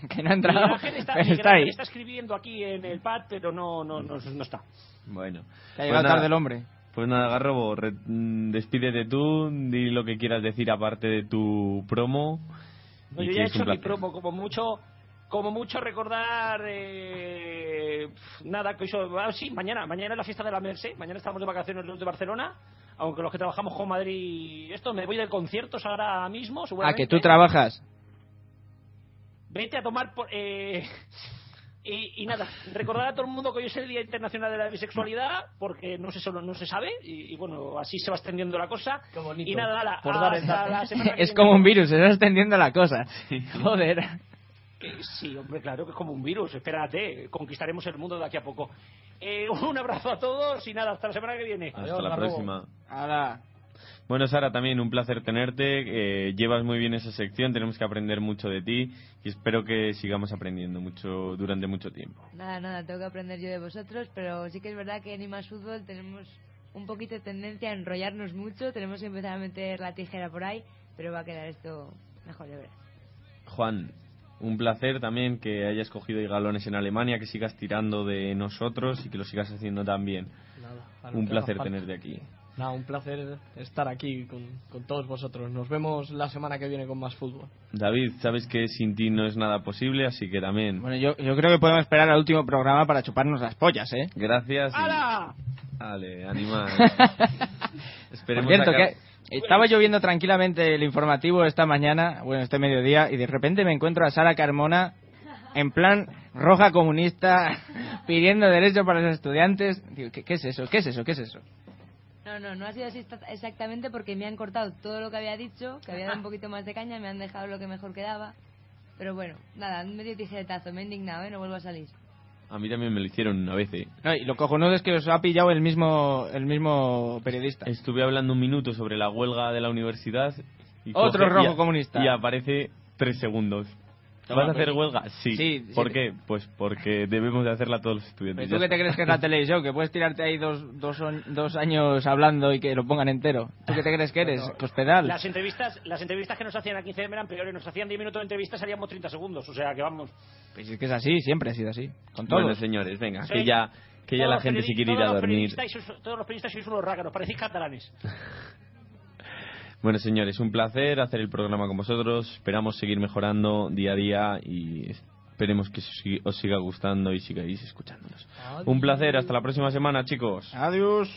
(laughs) Que no ha entrado, Miguel Ángel está, pero Miguel está Ángel ahí. está escribiendo aquí en el pad, pero no, no, no, no está. Bueno. Que ha llegado nada, tarde el hombre. Pues nada, Garrobo, re- mm, despídete tú, di lo que quieras decir aparte de tu promo. No, yo ya he hecho mi promo, como mucho, como mucho recordar, eh, nada, que eso, ah, sí, mañana, mañana es la fiesta de la Merced, mañana estamos de vacaciones los de Barcelona, aunque los que trabajamos con Madrid, esto, me voy del concierto ahora mismo, Ah, seguramente. que tú trabajas. Vete a tomar por... eh, y, y nada, recordar a todo el mundo que hoy es el Día Internacional de la Bisexualidad, porque no se, solo, no se sabe, y, y bueno, así se va extendiendo la cosa. Qué bonito. Y nada, ala, Por hasta dato. la (laughs) semana que Es como un virus, se está extendiendo la cosa. (laughs) Joder. Que sí, hombre, claro que es como un virus. Espérate, conquistaremos el mundo de aquí a poco. Eh, un abrazo a todos y nada, hasta la semana que viene. Hasta la próxima. Ahora. Bueno, Sara, también un placer tenerte. eh, llevas muy bien esa sección, tenemos que aprender mucho de ti y espero que sigamos aprendiendo mucho durante mucho tiempo. Nada, nada, tengo que aprender yo de vosotros, pero sí que es verdad que en Más Fútbol tenemos un poquito de tendencia a enrollarnos mucho, tenemos que empezar a meter la tijera por ahí, pero va a quedar esto mejor, de verdad. Juan, un placer también que hayas cogido ahí galones en Alemania, que sigas tirando de nosotros y que lo sigas haciendo también. Nada, Un placer tenerte aquí. Nada, un placer estar aquí con, con todos vosotros. Nos vemos la semana que viene con más fútbol. David, sabes que sin ti no es nada posible, así que también. Bueno, yo, yo creo que podemos esperar al último programa para chuparnos las pollas, ¿eh? Gracias. y- ¡Hala! Vale, animal. (laughs) Por Esperemos cierto, que estaba yo viendo tranquilamente el informativo esta mañana, bueno, este mediodía, y de repente me encuentro a Sara Carmona en plan roja comunista, (laughs) pidiendo derecho para los estudiantes. Digo, ¿qué, qué es eso? ¿Qué es eso? ¿Qué es eso? No, no, no ha sido así exactamente porque me han cortado todo lo que había dicho, que había dado un (laughs) poquito más de caña, me han dejado lo que mejor quedaba. Pero bueno, nada, medio tijeretazo, me he indignado, ¿eh? No vuelvo a salir. A mí también me lo hicieron una vez. eh. No, y lo cojonudo es que os ha pillado el mismo, el mismo periodista. Estuve hablando un minuto sobre la huelga de la universidad. Y Otro coge- rojo y- comunista. Y aparece tres segundos. Toma, ¿Vas a hacer pues- huelga? Sí. Sí, ¿Por sí. qué? Pues porque (laughs) debemos de hacerla todos los estudiantes. ¿Pero tú Ya qué te crees que es la televisión? Que puedes tirarte ahí dos, dos, dos años hablando y que lo pongan entero. ¿Tú qué te crees que eres? (laughs) Cospedal. Las entrevistas, las entrevistas que nos hacían a 15 eran peores. Nos hacían 10 minutos de entrevista, salíamos 30 segundos. O sea, que vamos. Pues es que es así, siempre ha sido así. Con. Bueno, señores, venga, Sí. que ya, que ya Todos la gente se quiere ir a dormir. Todos los periodistas sois unos rácanos, parecéis catalanes. (laughs) Bueno, señores, un placer hacer el programa con vosotros. Esperamos seguir mejorando día a día y Esperemos que os siga gustando y sigáis escuchándonos. Un placer, hasta la próxima semana, chicos. Adiós.